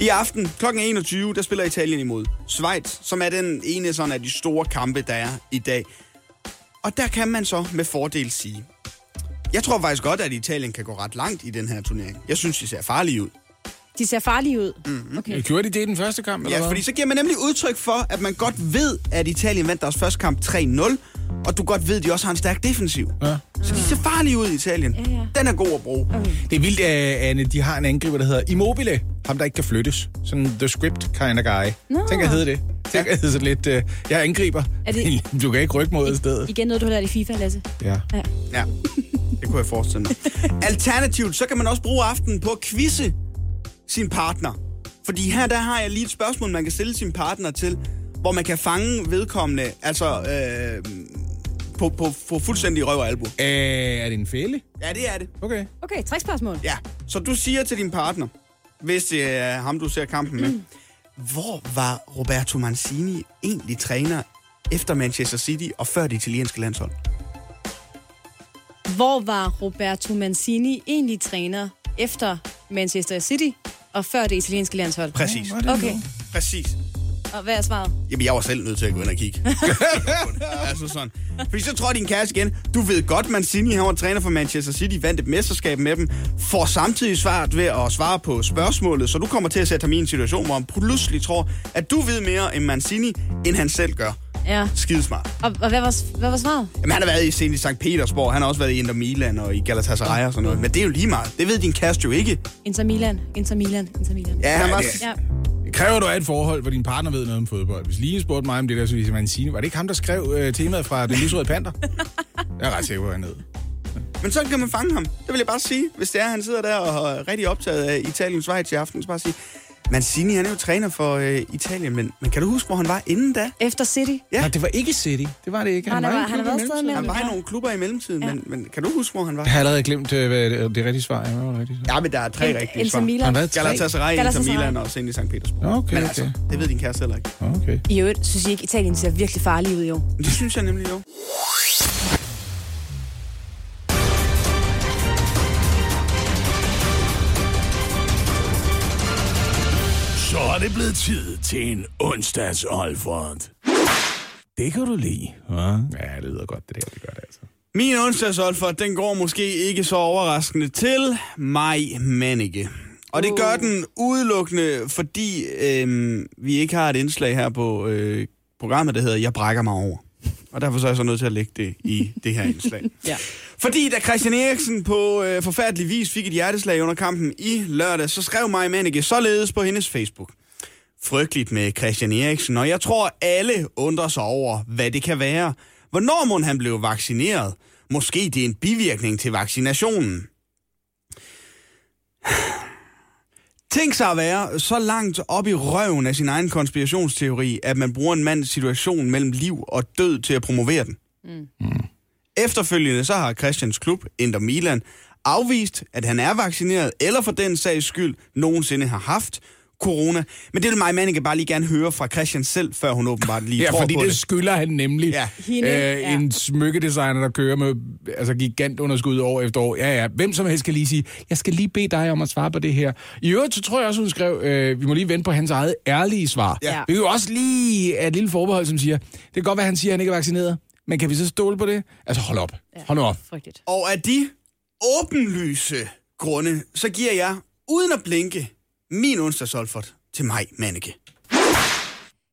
I aften kl. 21, der spiller Italien imod Schweiz, som er den ene sådan af de store kampe, der er i dag. Og der kan man så med fordel sige, jeg tror faktisk godt, at Italien kan gå ret langt i den her turnering. Jeg synes, de ser farlige ud. De ser farlige ud. Mm-hmm. Okay. Gjorde de det i den første kamp, eller Ja, hvad? fordi så giver man nemlig udtryk for, at man godt ved, at Italien vandt deres første kamp 3-0, og du godt ved, at de også har en stærk defensiv. Ja. Så de ser farlige ud i Italien. Ja, ja. Den er god at bruge. Okay. Det er vildt, at Anne, de har en angriber, der hedder Immobile. Ham, der ikke kan flyttes. Sådan the script kind of guy. Nå. Tænk at hedde det. Tænk at hedde sådan lidt, uh, jeg angriber. Er det- [LAUGHS] Du kan ikke rykke mod et sted. Igen noget, du har lært i FIFA, Lasse. Ja. Ja. Ja, det kunne jeg forestille mig. [LAUGHS] Alternativt, så kan man også bruge aftenen på at quizze sin partner. Fordi her der har jeg lige et spørgsmål, man kan stille sin partner til, hvor man kan fange vedkommende, altså øh, på, på, på fuldstændig røv og albu. Øh, er det en fælde? Ja, det er det. Okay. Okay, tre spørgsmål. Ja, så du siger til din partner, hvis det er ham, du ser kampen med, mm. [CLEARS THROAT] hvor var Roberto Mancini egentlig træner efter Manchester City og før det italienske landshold? Hvor var Roberto Mancini egentlig træner efter Manchester City og før det italienske landshold? Præcis. Okay, Præcis. Og hvad er svaret? Jamen, jeg var selv nødt til at gå ind og kigge. [LAUGHS] altså sådan. Fordi så tror din kæreste igen, du ved godt, Mancini, han var træner for Manchester City, vandt et mesterskab med dem, får samtidig svært ved at svare på spørgsmålet, så du kommer til at sætte ham i en situation, hvor han pludselig tror, at du ved mere end Mancini, end han selv gør. Ja. Skidesmart. Og, og hvad, var, hvad var svaret? Jamen, han har været i scenen i St. Petersborg, han har også været i Inter Milan og i Galatasaray og sådan noget. Men det er jo lige meget. Det ved din kæreste jo ikke. Inter Milan, Inter Milan, Inter Milan. Ja, han var... Ja. Det kræver, du er et forhold, hvor din partner ved noget om fodbold. Hvis Line spurgte mig om det der, så ville man sige, var det ikke ham, der skrev øh, temaet fra Den Lysrøde Panter? [LAUGHS] Jeg er ret sikker på, at han hed. Men så kan man fange ham. Det vil jeg bare sige. Hvis det er, han sidder der og er rigtig optaget af Italien Schweiz i aften, så bare sige, Mancini, han er jo træner for øh, Italien, men, men kan du huske, hvor han var inden da? Efter City. Ja. Nej, det var ikke City. Det var det ikke. Han var i en han stadig mellemtiden. med Han var i Ja. nogle klubber i mellemtiden, Ja. men, men kan du huske, hvor han var? Jeg har allerede glemt øh, det, det rigtige svar. Hvad var det rigtige svar? Ja, men der er tre In- rigtige svar. Milan. Han har været tre. Galatasaray, Inter Galatasaray. Milan og sen i St. Petersburg. Okay, men okay. altså, det ved din kæreste heller ikke. Okay. I øvrigt synes jeg ikke, Italien ser virkelig farlig ud i år. Men det synes jeg nemlig jo. Er det blevet tid til en onsdags Olfert. Det kan du lide, hva'? Ja, det lyder godt, det der. Det gør det altså. Min onsdagsolfer, den går måske ikke så overraskende til mig Manike. Og det gør den udelukkende, fordi øhm, vi ikke har et indslag her på øh, programmet, der hedder Jeg brækker mig over. Og derfor så er jeg så nødt til at lægge det i det her indslag. [LAUGHS] Ja. Fordi da Christian Eriksen på øh, forfærdelig vis fik et hjerteslag under kampen i lørdag, så skrev mig Manike således på hendes Facebook. Frygteligt med Christian Eriksen, og jeg tror alle undrer sig over, hvad det kan være. Hvornår må han blev vaccineret? Måske det er en bivirkning til vaccinationen. Tænk sig at være så langt op i røven af sin egen konspirationsteori, at man bruger en mands situation mellem liv og død til at promovere den. Mm. Efterfølgende så har Christians klub, Inter Milan, afvist, at han er vaccineret, eller for den sags skyld nogensinde har haft corona. Men det vil mig, Manneke, bare lige gerne høre fra Christian selv, før hun åbenbart lige Ja, tror fordi på det det. skylder han nemlig. Ja. Hende, øh, ja. En smykkedesigner, der kører med altså, gigant underskud år efter år. Ja, ja. Hvem som helst kan lige sige, jeg skal lige bede dig om at svare på det her. I øvrigt, så tror jeg også, hun skrev, øh, vi må lige vente på hans eget ærlige svar. Ja. Vi kan jo også lige et lille forbehold, som siger, det kan godt være, han siger, at han ikke er vaccineret. Men kan vi så stole på det? Altså, hold op. Hold nu op. Frygteligt. Og af de åbenlyse grunde, så giver jeg, uden at blinke, min onsdagsolfert til mig, Manneke.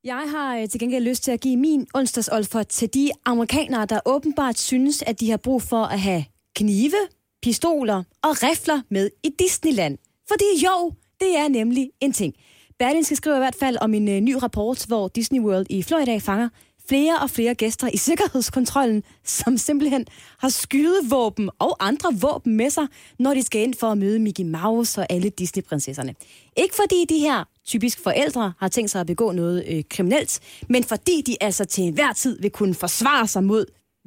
Jeg har øh, til gengæld lyst til at give min onsdagsolfert til de amerikanere, der åbenbart synes, at de har brug for at have knive, pistoler og rifler med i Disneyland. Fordi jo, det er nemlig en ting. Berlin skal skrive i hvert fald om en øh, ny rapport, hvor Disney World i Florida fanger flere og flere gæster i sikkerhedskontrollen, som simpelthen har skydevåben og andre våben med sig, når de skal ind for at møde Mickey Mouse og alle Disney-prinsesserne. Ikke fordi de her typisk forældre har tænkt sig at begå noget øh, kriminelt, men fordi de altså til enhver tid vil kunne forsvare sig mod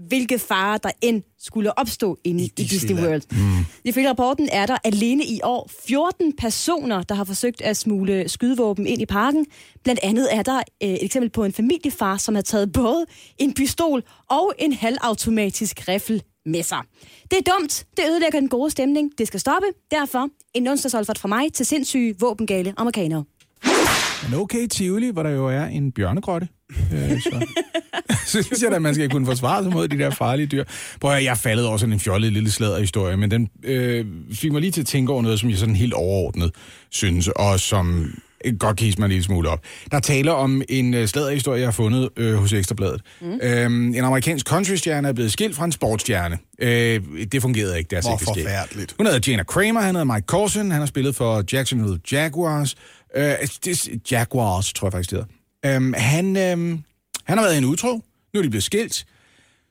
hvilke farer der end skulle opstå inde i, i Disney. World. Mm. Ifølge rapporten er der alene i år 14 personer, der har forsøgt at smule skydevåben ind i parken. Blandt andet er der øh, et eksempel på en familiefar, som har taget både en pistol og en halvautomatisk riffel med sig. Det er dumt. Det ødelægger den gode stemning. Det skal stoppe. Derfor en onsdagsolfert fra mig til sindssyge, våbengale amerikanere. Men okay, Tivoli, hvor der jo er en bjørnegrotte. Øh, så. [LAUGHS] synes jeg da, at man skal kunne forsvare sig mod de der farlige dyr. Prøv at høre, jeg faldet over sådan en fjollet lille sladderhistorie, men den øh, fik mig lige til at tænke over noget, som jeg sådan helt overordnet synes, og som godt kan mig en lille smule op. Der taler om en øh, sladderhistorie, jeg har fundet øh, hos Ekstrabladet. Mm. Øhm, en amerikansk countrystjerne er blevet skilt fra en sportsstjerne. Øh, det fungerede ikke, deres Hvor ægteskab. forfærdeligt. Hun hedder Jana Kramer, han hedder Mike Corson, han har spillet for Jacksonville Jaguars. Øh, det, er- Jaguars, tror jeg faktisk, det hedder. Øhm, han, øhm, han har været en utro. Nu er de blevet skilt.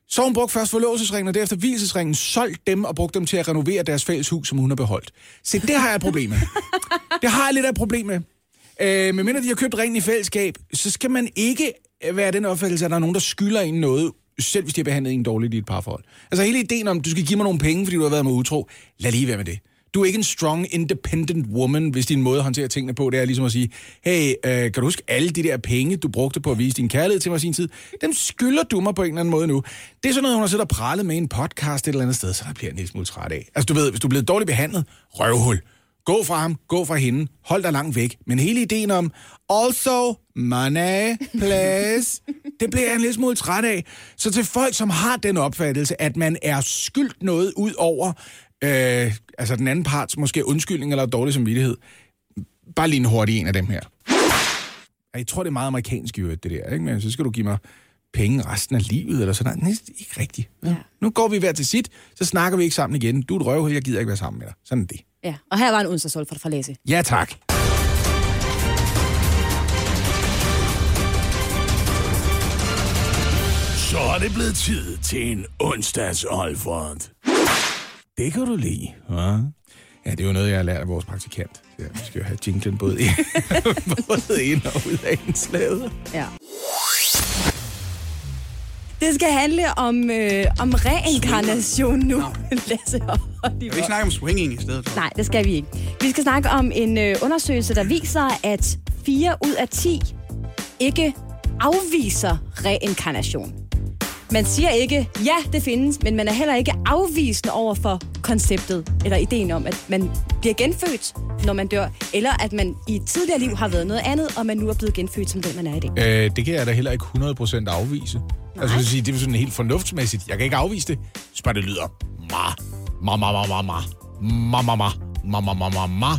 Så hun brugt først forlovelsesringen, og derefter hvilesesringen, solgt dem og brugt dem til at renovere deres fælles hus, som hun har beholdt. Se, det har jeg et problem med. [LAUGHS] Det har jeg lidt af et problem med. Øh, medmindre de har købt ringen i fællesskab, så skal man ikke være den opfattelse, at der er nogen, der skylder en noget, selv hvis de har behandlet en dårligt i et parforhold. Altså hele ideen om, du skal give mig nogle penge, fordi du har været med utro, lad lige være med det. Du er ikke en strong, independent woman, hvis din måde at håndtere tingene på, det er ligesom at sige, hey, øh, kan du huske alle de der penge, du brugte på at vise din kærlighed til mig sin tid? Dem skylder du mig på en eller anden måde nu. Det er sådan noget, hun har siddet og prallet med en podcast et eller andet sted, så der bliver en lille smule træt af. Altså du ved, hvis du er blevet dårligt behandlet, røvhul. Gå fra ham, gå fra hende, hold dig langt væk. Men hele ideen om, also money, please, [LAUGHS] det bliver jeg en lille smule træt af. Så til folk, som har den opfattelse, at man er skyldt noget ud over, øh, altså den anden parts måske undskyldning eller dårlig samvittighed, bare lige en hurtig en af dem her. Jeg tror, det er meget amerikansk i øvrigt, det der, ikke? Men så skal du give mig penge resten af livet, eller sådan noget. Det er ikke rigtigt. Ja. Nu går vi hver til sit, så snakker vi ikke sammen igen. Du er et røvhul, jeg gider ikke være sammen med dig. Sådan er det. Ja, og her var en onsdagsolfert fra Læse. Ja, tak. Så er det blevet tid til en onsdags Olfert. Det kan du lide, hva'? Ja, det er jo noget, jeg har lært af vores praktikant. Ja, vi skal jo have jinglen både, i, [LAUGHS] både ind og ud af indslaget. Ja. Det skal handle om, øh, om reinkarnation nu, Lasse og Kan vi ikke snakke om swinging i stedet? for? Nej, det skal vi ikke. Vi skal snakke om en øh, undersøgelse, der viser, at 4 ud af 10 ikke afviser reinkarnation. Man siger ikke, ja, det findes, men man er heller ikke afvisende over for konceptet, eller ideen om, at man bliver genfødt, når man dør, eller at man i et tidligere liv har været noget andet, og man nu er blevet genfødt som den, man er i dag. Øh, det kan jeg da heller ikke 100% afvise. Nej. Altså, sige, det er sådan helt fornuftsmæssigt. Jeg kan ikke afvise det. Så bare det lyder ma, ma, ma, ma, ma, ma, ma, ma, ma, ma, ma, ma, ma, ma.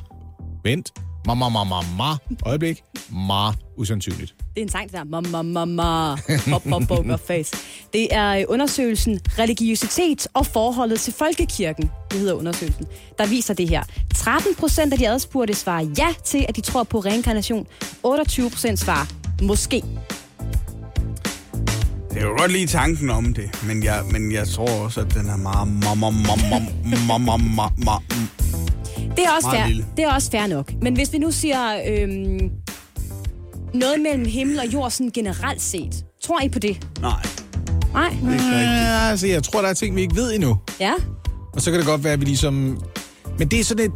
Vent. Ma, ma, ma, ma, ma. Øjeblik. Ma. Usandsynligt. Det er en sang, der er mamma, mamma, hop, hop, poker face. Det er øh, undersøgelsen Religiøsitet og forholdet til folkekirken, det hedder undersøgelsen, der viser det her. 13 procent af de adspurgte svarer ja til, at de tror på reinkarnation. 28 procent svarer måske. Jeg kan jo godt lide tanken om det, men jeg, men jeg tror også, at den er meget... Ma, ma, ma, ma, ma, ma, ma, ma, Det er også fair. lille. Det er også fair nok. Men hvis vi nu siger øhm, noget mellem himmel og jord sådan generelt set, tror I på det? Nej, Nej. det er ikke rigtigt. Ja, altså, jeg tror, der er ting, vi ikke ved endnu. Ja. Og så kan det godt være, at vi ligesom... Men det er sådan et...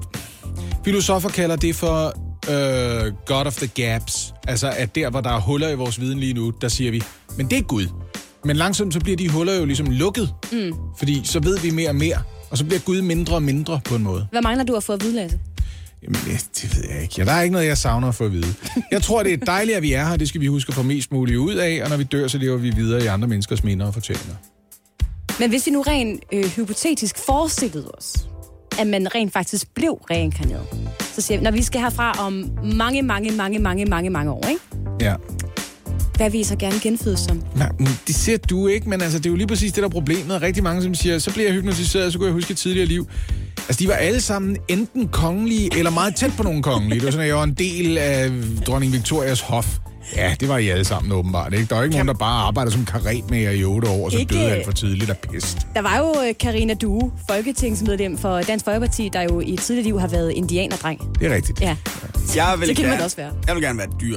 Filosofer kalder det for øh, God of the Gaps. Altså, at der, hvor der er huller i vores viden lige nu, der siger vi, men det er Gud. Men langsomt, så bliver de huller jo ligesom lukket. Mm. Fordi så ved vi mere og mere. Og så bliver Gud mindre og mindre på en måde. Hvad mangler du at få at vide, Lasse? Jamen, det, ved jeg ikke. Ja, der er ikke noget, jeg savner at få at vide. Jeg tror, det er dejligt, at vi er her. Det skal vi huske at få mest muligt ud af. Og når vi dør, så lever vi videre i andre menneskers minder og fortællinger. Men hvis vi nu rent øh, hypotetisk forestillede os, at man rent faktisk blev reinkarneret, så siger vi, når vi skal herfra om mange, mange, mange, mange, mange, mange år, ikke? Ja. Hvad så gerne genfødes som? Nej, men det ser du ikke, men altså, det er jo lige præcis det, der er problemet. Rigtig mange, som siger, så bliver jeg hypnotiseret, så kunne jeg huske et tidligere liv. Altså, de var alle sammen enten kongelige, eller meget tæt på nogle kongelige. Det var sådan, at jeg var en del af dronning Victorias hof. Ja, det var I alle sammen åbenbart, ikke? Der er ikke nogen, der bare arbejder som karetmager i otte år, og så Ikke- døde alt for tidligt af pest. Der var jo øh, Karina Due, folketingsmedlem for Dansk Folkeparti, der jo i et tidligere liv har været indianerdreng. Det er rigtigt. Ja. Jeg vil, Det kan man gerne, også være. jeg vil gerne være et dyr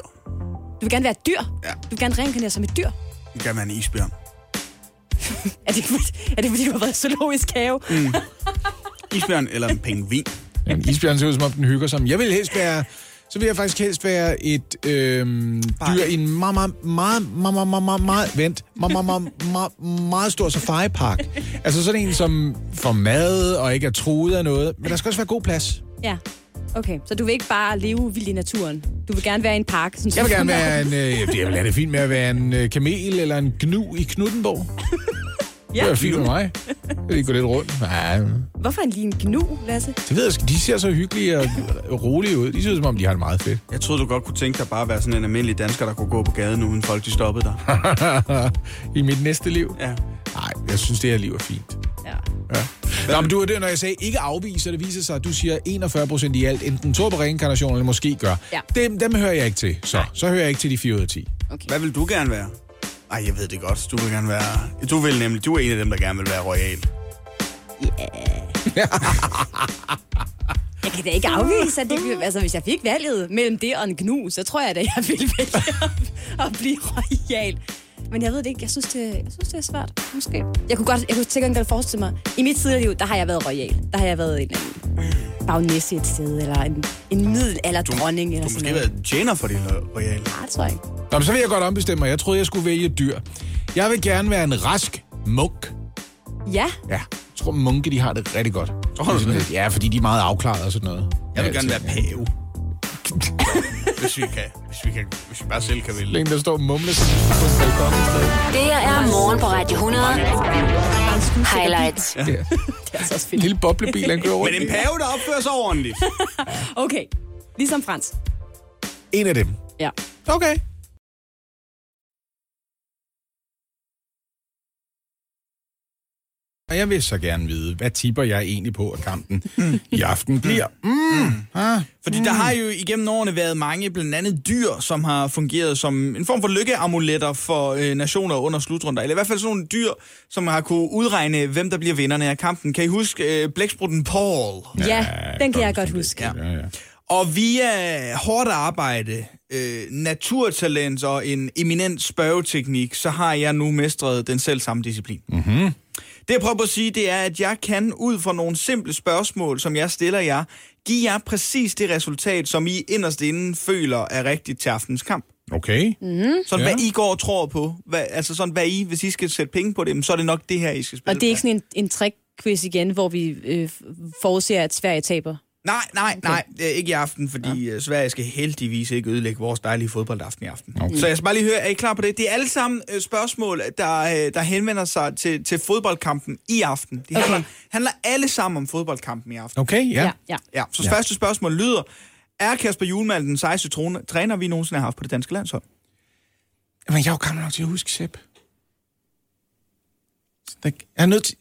vil gerne være et dyr. Ja. Du vil gerne reinkarnere som et dyr. Du vil gerne være en isbjørn. [LAUGHS] er, det, er det, fordi du har været i zoologisk have? mm. Isbjørn eller en pingvin. En isbjørn ser ud, som om den hygger sig. Jeg vil helst være... Så vil jeg faktisk helst være et øh, dyr i en meget, meget, meget, meget, meget, meget, meget, vent, meget, meget, meget, meget stor safari-park. Altså sådan en, som får mad og ikke er truet af noget. Men der skal også være god plads. Ja. Okay, så du vil ikke bare leve vildt i naturen. Du vil gerne være i en park. Sådan Jeg vil gerne være en... Øh, jeg vil have det fint med at være en øh, kamel eller en gnu i Knuttenborg. [LAUGHS] Det er fint med mig. Jeg vil lige gå lidt rundt. Nej, Hvorfor en lige en gnu, Lasse? det ved jeg. De ser så hyggelige og rolige ud. De ser ud, som om de har det meget fedt. Jeg troede, du godt kunne tænke dig bare at være sådan en almindelig dansker, der kunne gå på gaden, uden folk de stoppede dig. [LAUGHS] I mit næste liv. Ja. Nej, jeg synes, det her liv er fint. Ja. Ja. Nå, men du er det, når jeg sagde ikke afviser, det viser sig, at du siger 41 procent i alt, enten tror på reinkarnation, eller måske gør. Ja. Dem, dem hører jeg ikke til. Så, så hører jeg ikke til de 4 ud af 10. Hvad vil du gerne være? Ej, jeg ved det godt. Du vil gerne være... Du vil nemlig... Du er en af dem, der gerne vil være royal. Jeg kan da ikke afvise, at det kunne- altså, hvis jeg fik valget mellem det og en gnu, så tror jeg da, jeg ville vælge at, at blive royal. Men jeg ved det ikke. Jeg synes, det, jeg synes, det er svært. Måske. Jeg kunne godt, jeg kunne sikkert godt forestille mig, i mit tidligere liv, der har jeg været royal. Der har jeg været en en bagnæsse et sted, eller en, en middelalderdronning, eller Du sådan måske noget. været tjener for din royal. Nej, det tror jeg ikke. Nå, men så vil jeg godt ombestemme mig. Jeg troede, jeg skulle vælge et dyr. Jeg vil gerne være en rask munk. Ja, Ja, jeg tror, munke, de har det rigtig godt. Tror du Sådan det? Ja, fordi de er meget afklaret og sådan noget. Jeg vil gerne være altså, pave. [LAUGHS] hvis vi kan. Hvis vi, kan, hvis vi bare selv kan vælge. En, der står og mumler sig på en balkon i stedet. Det her er morgen på Radio 100. Highlights. Ja. det er altså også En fedt. lille boblebil, han kører rundt Men en i. pave, der opfører sig ordentligt. [LAUGHS] Okay, ligesom Frans. En af dem. Ja. Okay. Og jeg vil så gerne vide, hvad tipper jeg egentlig på, at kampen i aften bliver? Mm. Ah. Fordi der har jo igennem årene været mange, blandt andet dyr, som har fungeret som en form for lykkeamuletter for øh, nationer under slutrunder. Eller i hvert fald sådan nogle dyr, som har kunne udregne, hvem der bliver vinderne af kampen. Kan I huske øh, blæksprutten Paul? Ja, den kan jeg godt huske. Ja. Ja, ja. Og via hårdt arbejde, øh, naturtalent og en eminent spørgeteknik, så har jeg nu mestret den selv samme disciplin. Mm-hmm. Det jeg prøver på at sige, det er, at jeg kan ud fra nogle simple spørgsmål, som jeg stiller jer, give jer præcis det resultat, som I inderst inden føler er rigtigt til aftens kamp. Okay. Sådan Ja. hvad I går og tror på. Hvad, altså sådan, hvad I, hvis I skal sætte penge på det, så er det nok det her, I skal spille Og det er ikke sådan en, en trick-quiz igen, hvor vi øh, forudser, at Sverige taber. Nej, nej, nej, det er ikke i aften, fordi ja. Sverige skal heldigvis ikke ødelægge vores dejlige fodboldaften i aften. Okay. Så jeg skal bare lige høre, er I klar på det? Det er alle sammen øh, spørgsmål, der, øh, der henvender sig til, til fodboldkampen i aften. De handler, Okay. handler alle sammen om fodboldkampen i aften. Okay, ja. ja. Ja, så Ja. ja. første spørgsmål lyder, er Kasper Juhlmann den sejeste trone- træner, vi nogensinde har haft på det danske landshold? Men jeg er jo gammel nok til at huske Sepp. Jeg er nødt til...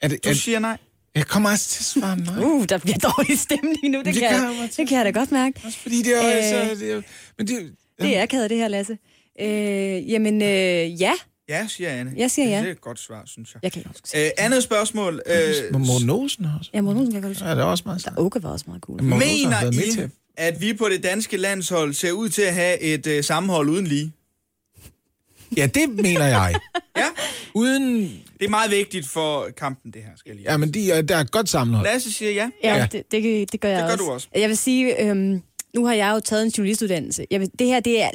Er det, Du er, siger nej. Jeg kommer også til at svare nej. Uh, der bliver dårlig stemning nu. Det, Det kan, jeg, det kan jeg da godt mærke. Fordi det er. Øh. Altså, det er, men det, Det er akavet, det her, Lasse. Øh, jamen, øh, ja. Ja, siger Anne. Jeg siger ja. Det er et godt svar, synes jeg. Jeg kan huske. Øh, andet spørgsmål. Øh, Morten Olsen også. Ja, Morten Olsen kan jeg godt. Ja, det er også meget sejt. Oke var også meget cool. Mener I, at vi på det danske landshold ser ud til at have et øh, sammenhold uden lige? Ja, det mener jeg. [LAUGHS] Ja, Uden... det er meget vigtigt for kampen, det her, skal jeg lige. Ja, men de, er- der er et godt sammenhold. Lasse siger ja. Ja. Det, det, det gør jeg Det gør også. du også. Jeg vil sige, øhm, nu har jeg jo taget en journalistuddannelse. Jeg vil, det her, det er,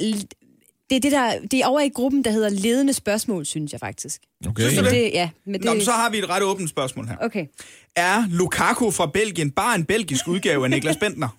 det er det der, det er over i gruppen, der hedder ledende spørgsmål, synes jeg faktisk. Okay. Synes du det? det, ja, men det, Nå, men så har vi et ret åbent spørgsmål her. Okay. Er Lukaku fra Belgien bare en belgisk udgave af Niklas Bentner? [LAUGHS]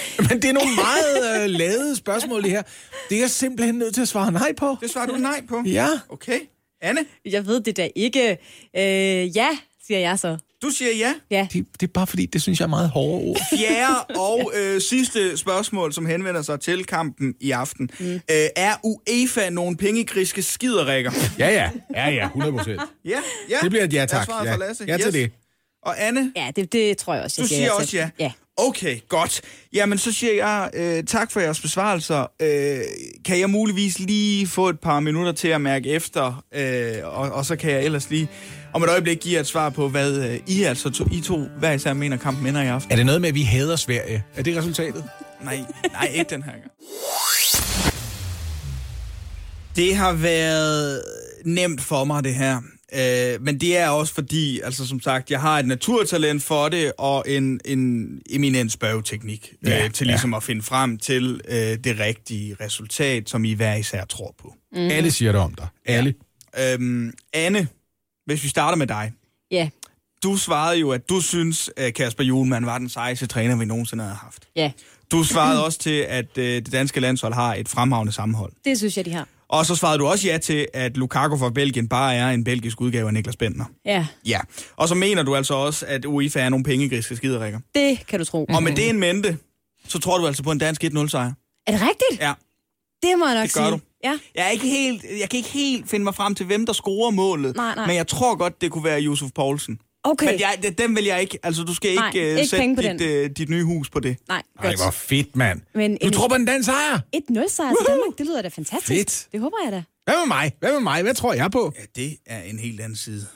[LAUGHS] Men det er nogle meget øh, lavede spørgsmål, det her. Det er jeg simpelthen nødt til at svare nej på. Det svarer du nej på. Ja. Okay. Anne, Jeg ved det da ikke. Øh, ja, siger jeg så. du siger ja. Ja. Det, det er bare fordi, det synes jeg er meget hårde ord. [LAUGHS] Fjerde og øh, sidste spørgsmål, som henvender sig til kampen i aften. Mm. Øh, er UEFA nogle pengegriske skiderikker? Ja, ja. Ja, ja, 100 procent. Ja, ja. Det bliver et ja tak. svaret Ja, fra Lasse? ja til Yes. det. Og Anne, Ja, det, det tror jeg også, du jeg siger ja også ja. Ja. Okay, godt. Jamen, så siger jeg øh, tak for jeres besvarelser. Øh, kan jeg muligvis lige få et par minutter til at mærke efter, øh, og, og så kan jeg ellers lige om et øjeblik give jer et svar på, hvad øh, I altså to, I to hver især mener, kampen ender i aften. Er det noget med, at vi hader Sverige? Er det resultatet? Nej, nej, ikke den her gang. Det har været nemt for mig, det her. Øh, men det er også fordi, altså som sagt, jeg har et naturtalent for det, og en, en eminent spørgeteknik Ja, øh, til ligesom at finde frem til øh, det rigtige resultat, som I hver især tror på. Mm. Alle siger det om dig. Alle. Øhm, Anne, hvis vi starter med dig. Ja. Du svarede jo, at du synes, at Kasper Julemand var den sejeste træner, vi nogensinde havde haft. Ja, Du svarede også til, at øh, det danske landshold har et fremragende sammenhold. det synes jeg, de har. Og så svarede du også ja til, at Lukaku fra Belgien bare er en belgisk udgave af Niklas Bentner. Ja, Ja. Og så mener du altså også, at UEFA er nogle pengegriske skiderikker. det kan du tro. Og med det en mente, så tror du altså på en dansk 1-0-sejr. Er det rigtigt? Ja. Det må jeg nok Det gør sige. du. Ja. Jeg, er ikke helt, jeg kan ikke helt finde mig frem til, hvem der scorer målet. Nej, nej. Men jeg tror godt, det kunne være Yusuf Poulsen. Okay. Men jeg, det- den vil jeg ikke. Altså, du skal Nej, ikke, uh, ikke sætte på dit, uh, dit nye hus på det. Nej, Ej, godt. hvor fedt, mand. Men Du en- tror på den dansk sejr? 1-0 sejr til Danmark, det lyder da fantastisk. Fedt. Det håber jeg da. Hvad med mig? Hvad med mig? Hvad tror jeg på? Ja, det er en helt anden side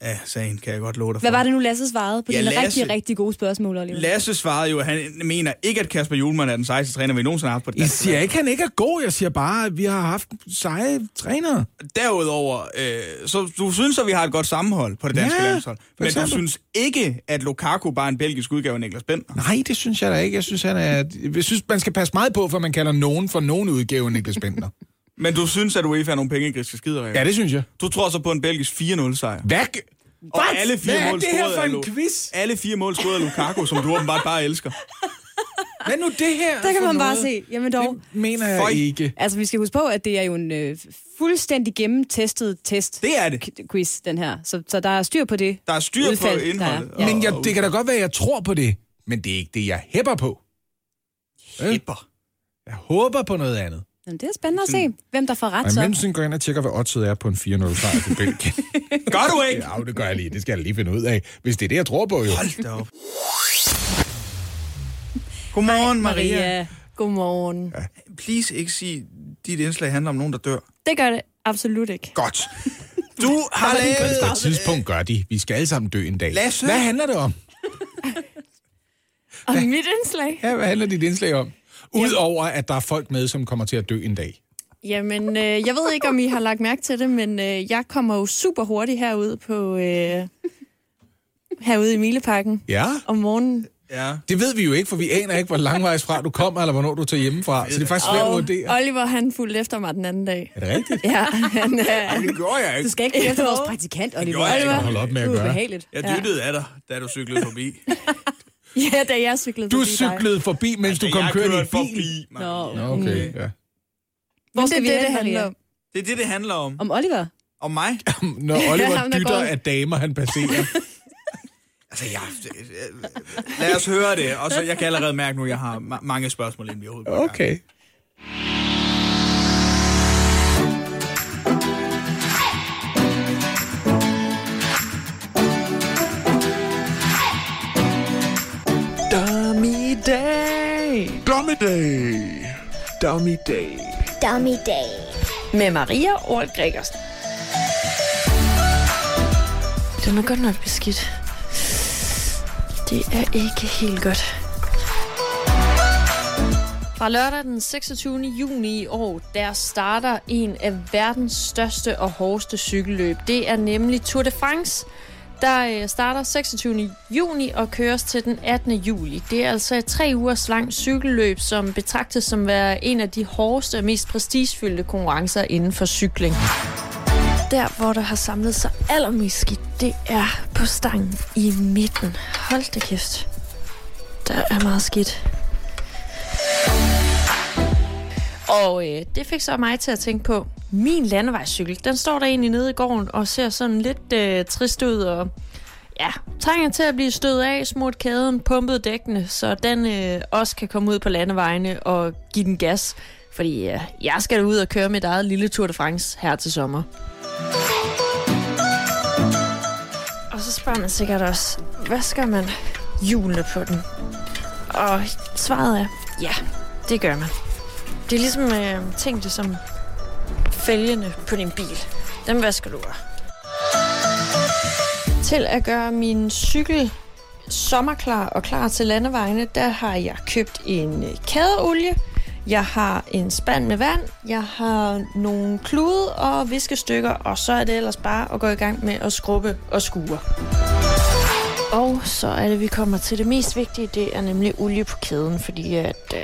af sagen, kan jeg godt love dig for. Hvad var det nu, Lasse svarede på Ja, dine Lasse- rigtig, rigtig gode spørgsmål, Oliver? Lasse svarede jo, at han mener ikke, at Kasper Julemand er den sejeste træner, vi nogensinde har haft på det Jeg siger ikke, at han ikke er god. Jeg siger bare, at vi har haft seje trænere. Derudover, øh, så du synes, at vi har et godt sammenhold på det danske Ja, landshold. Men du synes ikke, at Lukaku bare er en belgisk udgave af Niklas Bentner. Nej, det synes jeg da ikke. Jeg synes, han er... Jeg synes, man skal passe meget på, for man kalder nogen for nogen udgave af Niklas Bentner. [LAUGHS] Men du synes, at UEFA er nogle pengegriske skider, ja, det synes jeg. Du tror så på en belgisk 4-0 sejr. Hvad? Og What? alle fire Hvad er mål det her for en Lu- quiz? Alle fire mål scoret af Lukaku, som du åbenbart bare elsker. Hvad nu det her? Der kan man bare noget? se. Jamen dog. Det mener jeg Føj. ikke. Altså, vi skal huske på, at det er jo en øh, fuldstændig gennemtestet test. Det er det. K- quiz, den her. Så, så der er styr på det. Der er styr på Udfald, er. indholdet. Ja. Men jeg, det kan da godt være, at jeg tror på det. Men det er ikke det, jeg hæpper på. Hipper. Jeg håber på noget andet. Jamen, det er spændende at se, hvem der får ret Og så. imens går jeg ind og tjekker, hvad oddset er på en 4-0 sejr til Belgien. [LAUGHS] Gør du ikke? ja, det gør jeg lige. Det skal jeg lige finde ud af. Hvis det er det, jeg tror på, jo. Hold da op. Godmorgen, Maria. Maria. Godmorgen. Please ikke sige, dit indslag handler om nogen, der dør. Det gør det absolut ikke. Godt. Du har På lavet... et tidspunkt gør de. Vi skal alle sammen dø en dag. Lasse. Hvad handler det om? [LAUGHS] Og mit indslag? Ja, hvad handler dit indslag om? Udover at der er folk med, som kommer til at dø en dag. Jamen, øh, jeg ved ikke, om I har lagt mærke til det, men øh, jeg kommer jo super hurtigt herud på... Øh, herude i Mileparken Ja, om morgenen. Ja. det ved vi jo ikke, for vi aner ikke, hvor langvejs fra du kommer, eller hvornår du tager hjemmefra. Så det er faktisk svært at vurdere. Oliver, han fulgte efter mig den anden dag. Er det rigtigt? Ja, han, øh, Det gjorde jeg Du ikke. skal ikke efter vores praktikant, Oliver. gjorde jeg ikke. Hold op med at Det er gøre. ubehageligt. Jeg dyttede af dig, da du cyklede forbi. [LAUGHS] [LAUGHS] ja, da jeg cyklede Du forbi dig. cyklede forbi, mens du Da kom kørende i bil. forbi. Nå. Nå, okay, ja. Hvor skal skal vi det, det, handler om? Det er det, det handler om. Om Oliver? Om mig. [LAUGHS] Når Oliver Ham, dytter går. af damer, han passerer. [LAUGHS] Altså, jeg... Lad os høre det. Og så, jeg kan allerede mærke nu, at jeg har ma- mange spørgsmål, inden vi overhovedet i gang. Day. Dommedag. Dummy Day. Dummy Day. med Maria Ort Gregersen. Den er godt nok beskidt. Det er ikke helt godt. Fra lørdag den 26. juni i år, der starter en af verdens største og hårdeste cykelløb. Det er nemlig Tour de France, der øh, starter 26. juni og køres til den 18. juli. Det er altså et tre ugers langt cykelløb, som betragtes som være en af de hårdeste og mest prestigefyldte konkurrencer inden for cykling. Der, hvor der har samlet sig allermest skidt, det er på stangen i midten. Hold da kæft. Der er meget skidt. Og øh, det fik så mig til at tænke på, min landevejscykel, den står der egentlig nede i gården og ser sådan lidt øh, trist ud og ja, trænger til at blive stødt af, smurt kæden, pumpet dækkene, så den øh, også kan komme ud på landevejene og give den gas. Fordi øh, jeg skal ud og køre mit eget lille Tour de France her til sommer. Og så spørger man sikkert også, hvad skal man hjulene på den? Og svaret er, ja, det gør man. Det er ligesom øh, ting, det som fælgene på din bil. Dem vasker du af. Til at gøre min cykel sommerklar og klar til landevejene, der har jeg købt en øh, kædeolie, jeg har en spand med vand, jeg har nogle klude og viskestykker, og så er det ellers bare at gå i gang med at skrubbe og skure. Og så er det, vi kommer til det mest vigtige, det er nemlig olie på kæden, fordi at, øh,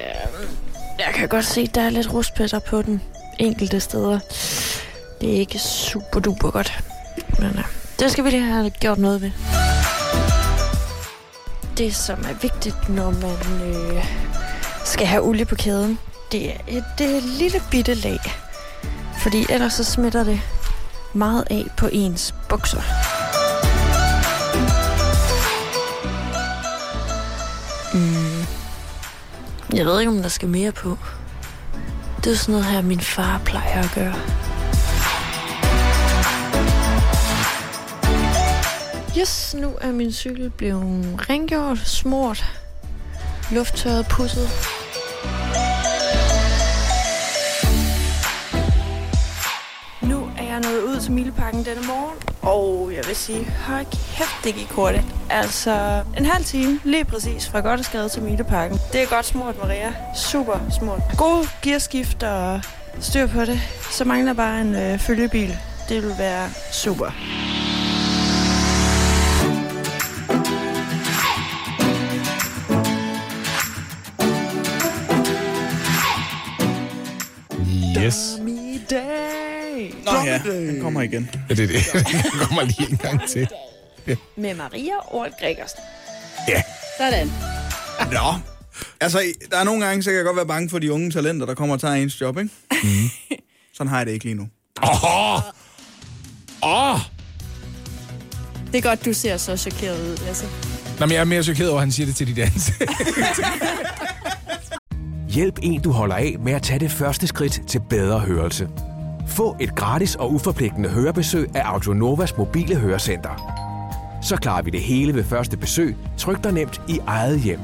jeg kan godt se, at der er lidt rustpletter på den enkelte steder. Det er ikke super duper godt, men ja, det skal vi lige have gjort noget ved. Det, som er vigtigt, når man øh, skal have olie på kæden, det er et det lille bitte lag. Fordi ellers så smitter det meget af på ens bukser. Mm. Jeg ved ikke, om der skal mere på. Det er sådan noget her, min far plejer at gøre. Yes, nu er min cykel blevet rengjort, smurt, lufttørret, pusset. Ud til Mileparken denne morgen, og jeg vil sige, hold kæft, det gik hurtigt. Altså, en halv time, lige præcis, fra Gotteskade til Mileparken. Det er godt smurt, Maria. Super smurt. God gearskift og styr på det. Så mangler bare en øh, følgebil. Det vil være super. Yes. Ja, den kommer igen. Ja, det er det. [LAUGHS] Den kommer lige en gang til. Med Maria Ort Gregersen. Ja. Sådan. Nå. Altså, der er nogle gange, så kan jeg godt være bange for de unge talenter, der kommer og tager ens job, ikke? Mm. Sådan har jeg det ikke lige nu. Åh! Åh! Det er godt, du ser så chokeret ud, Lasse. Nå, men jeg er mere chokeret over, at han siger det til de danse. [LAUGHS] Hjælp en, du holder af med at tage det første skridt til bedre hørelse. Få et gratis og uforpligtende hørebesøg af Audionovas mobile hørecenter. Så klarer vi det hele ved første besøg, tryk dig nemt i eget hjem.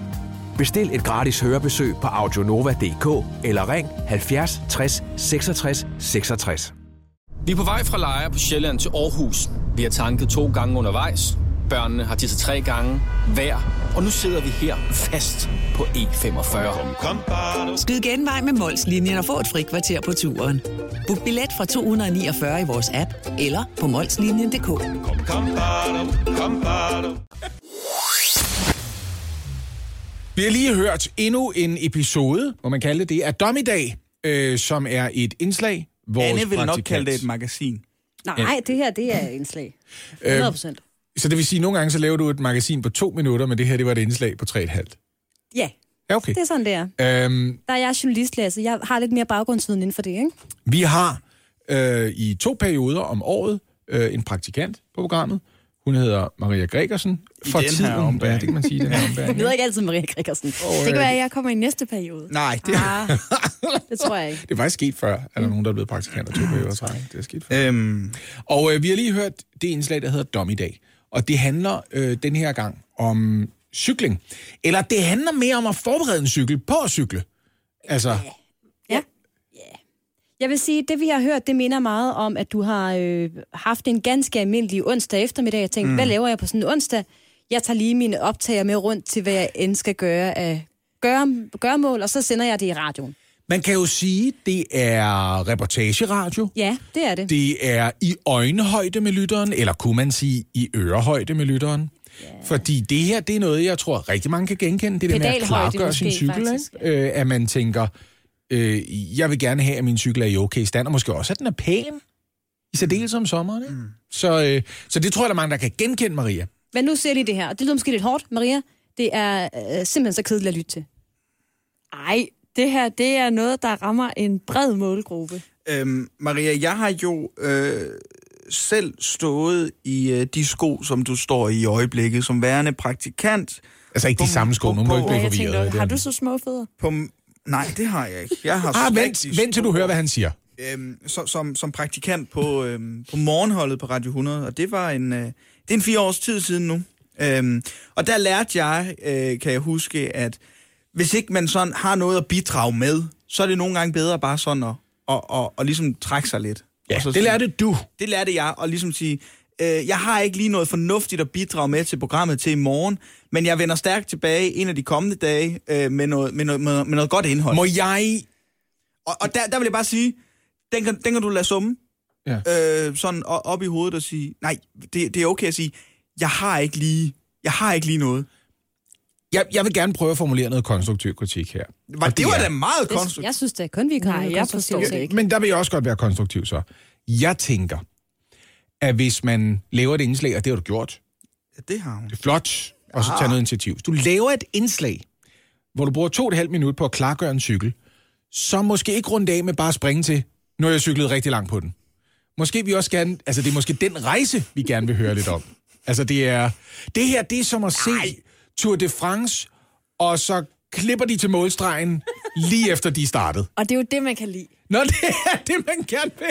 Bestil et gratis hørebesøg på audionova.dk eller ring 70 60 66 66. Vi er på vej fra Lejre på Sjælland til Aarhus. Vi har tanket to gange undervejs. Børnene har tisset tre gange hver. Og nu sidder vi her fast på E45. Skyd genvej med Molslinjen og få et fri kvarter på turen. Book billet fra 249 i vores app eller på molslinjen.dk. Vi har lige hørt endnu en episode, må man kalde det, af Dommedag, øh, som er et indslag. Vores Anne vil nok praktikant- kalde det et magasin. Nej, det her, det er et indslag. 100 procent. Så det vil sige, at nogle gange så laver du et magasin på to minutter, men det her, det var et indslag på tre et halvt. Ja, Ja, okay. det er sådan, det er. Øhm, Der er jeg journalist, Lasse. Jeg har lidt mere baggrundsviden inden for det, ikke? vi har øh, i to perioder om året øh, en praktikant på programmet. Hun hedder Maria Gregersen. I den her ombæring. Ja, det kan man sige, den her ombæring. [LAUGHS] Jeg ved ikke altid Maria Gregersen. Det kan være, at jeg kommer i næste periode. Nej, det Ah, det tror jeg ikke. [LAUGHS] Det er faktisk sket før, at der er nogen, der er blevet praktikanter to perioder i. Det er sket før. Øhm, Og øh, vi har lige hørt det indslag, der hedder Dom i dag. Og det handler øh, den her gang om cykling. Eller det handler mere om at forberede en cykel på at cykle. Altså, Jeg Jeg vil sige, det vi har hørt, det minder meget om, at du har øh, haft en ganske almindelig onsdag eftermiddag. Jeg tænkte, mm. hvad laver jeg på sådan en onsdag? Jeg tager lige mine optager med rundt til, hvad jeg end skal gøre af gøre, gørmål, og så sender jeg det i radioen. Man kan jo sige, det er reportageradio. Ja, det er det. Det er i øjenhøjde med lytteren, eller kunne man sige i ørehøjde med lytteren. Yeah. Fordi det her, det er noget, jeg tror rigtig mange kan genkende. Det der med at Pedalhøjde klargøre sin cykel. faktisk. Ikke? Øh, at man tænker, øh, jeg vil gerne have, at min cykel er i okay stand, og måske også, at den er pæn. I særdeles om sommeren. Ikke? Mm. Så, øh, så det tror jeg, der er mange, der kan genkende, Maria. Men nu ser de det her, og det lyder måske lidt hårdt, Maria. Det er øh, simpelthen så kedeligt at lytte til. Ej, det her, det er noget, der rammer en bred målgruppe. Øhm, Maria, jeg har jo øh, selv stået i øh, de sko, som du står i i øjeblikket, som værende praktikant. Altså ikke de samme sko, nu må du ikke blive jeg tænkte, forvirret. har du så små fødder? På, nej, det har jeg ikke. Jeg har Ah, vent, vent til du hører, hvad han siger. øhm, så, som, som praktikant på, øhm, på morgenholdet på Radio 100, og det var en, øh, det er en fire års tid siden nu. Øhm, og der lærte jeg, øh, kan jeg huske, at hvis ikke man sådan har noget at bidrage med, så er det nogle gange bedre bare sådan at, at, at, at ligesom trække sig lidt. Ja, Og så det sige- lærte du. Det lærte jeg, og ligesom sige, øh, jeg har ikke lige noget fornuftigt at bidrage med til programmet til i morgen, men jeg vender stærkt tilbage en af de kommende dage øh, med, noget, med, noget, med, med noget godt indhold. Må jeg... Og, og der, der vil jeg bare sige, den kan, den kan du lade summe Ja. øh, sådan op i hovedet og sige, nej, det, det er okay at sige, jeg har ikke lige, jeg har ikke lige noget. Jeg, jeg vil gerne prøve at formulere noget konstruktiv kritik her. Var, Og det, var er- da meget Det, konstruktivt. jeg synes da kun, vi kan Nej, jeg forstår det ikke. Men der vil jeg også godt være konstruktiv så. Jeg tænker, at hvis man laver et indslag, og det har du gjort, Ja, det har hun. det er flot, og så tager noget initiativ. Hvis du laver et indslag, hvor du bruger to og et halvt minut på at klargøre en cykel, så måske ikke rundt af med bare at springe til, nu har jeg cyklet rigtig langt på den. Måske vi også gerne, altså det er måske den rejse, vi gerne vil høre lidt om. Altså det er, det her, det er som at se Tour de France, og så klipper de til målstregen lige efter de er startet. Og det er jo det, man kan lide. Nå, det er det, man gerne vil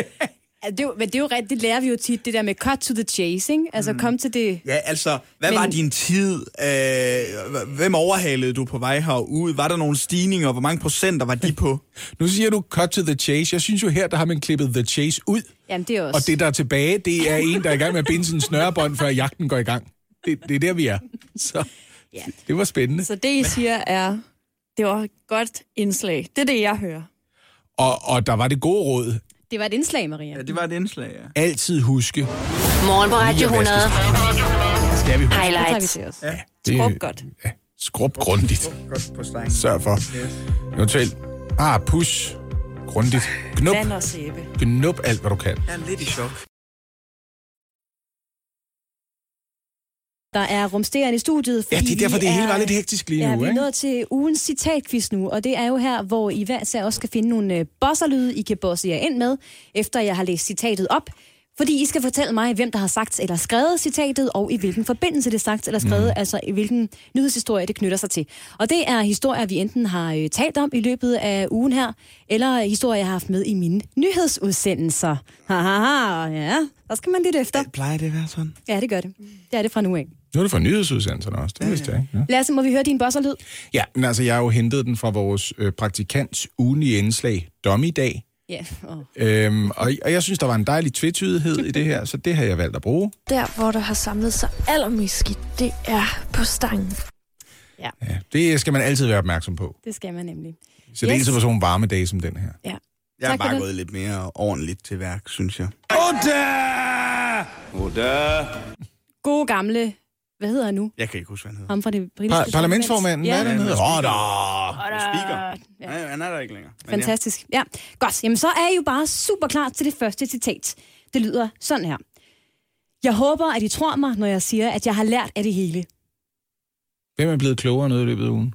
det, er jo- men det er jo rigtigt, det lærer vi jo tit, det der med cut to the chase, ikke? Altså, mm. kom til det... Ja, altså, hvad Men- var din tid? Øh, hvem overhalede du på vej herud? Var der nogle stigninger? Hvor mange procenter var de på? [LAUGHS] Nu siger du cut to the chase. Jeg synes jo her, der har man klippet the chase ud. Jamen, det er også... Og det, der er tilbage, det er en, der er i gang med at binde sin snørebånd, før jagten går i gang. Det, det er der, vi er. [LAUGHS] Så Ja. det var spændende. Så det, I siger, er, det var et godt indslag. Det er det, jeg hører. Og, og der var det gode råd. Det var et indslag, Maria. Ja, det var et indslag, ja. Altid huske. Morgen på Radio 100. Skal vi huske. Det tager vi Highlights. til os. Ja, Det- Skrup godt. Ja, skrub grundigt. godt på. Sørg for. Eventuelt. Ah, push. Grundigt. Knup. Vand og sæbe. Knup alt, hvad du kan. Jeg er lidt i chok. Der er rumsterende i studiet, fordi Ja, det er derfor, det hele er- var lidt hektisk lige Ja, nu, vi er nået til ugens citatquiz nu, og det er jo her, hvor I hver især også skal finde nogle øh, bosserlyde, I kan bosse jer ind med, efter jeg har læst citatet op. Fordi I skal fortælle mig, hvem der har sagt eller skrevet citatet, og i hvilken forbindelse det er sagt eller skrevet, mm. altså i hvilken nyhedshistorie det knytter sig til. Og det er historier, vi enten har øh, talt om i løbet af ugen her, eller historier, jeg har haft med i mine nyhedsudsendelser. Haha, ja, der skal man lidt efter. Plejer det at være sådan? Ja, det gør det. Det er det fra nu af. Nu er det fra nyhedsudsendelserne også. Det vidste jeg ikke. Ja. Lasse, må vi høre din bosserlyd? Ja, men altså, jeg har jo hentet den fra vores øh, praktikants ugenlige indslag, Dommedag. Ja, og Øhm, og, og jeg synes, der var en dejlig tvetydighed i det her, så det har jeg valgt at bruge. Der, hvor der har samlet sig allermest skidt, det er på stangen. Ja, det skal man altid være opmærksom på. det skal man nemlig. Så det er Yes. på sådan nogle varme dage som den her. Ja. Jeg er for bare det. gået lidt mere ordentligt til værk, synes jeg. Gode gamle, hvad hedder han nu? Jeg kan ikke huske, hvad han hedder. Ham fra det britiske Par- parlamentsformanden, Ja. hvad er det, han hedder? Ja, Rodder! Speaker. Ja. Nej, han er der ikke længere. Men Fantastisk. Ja, godt. Jamen, så er I jo bare super klar til det første citat. Det lyder sådan her. Jeg håber, at I tror mig, når jeg siger, at jeg har lært af det hele. Hvem er blevet klogere noget i løbet af ugen?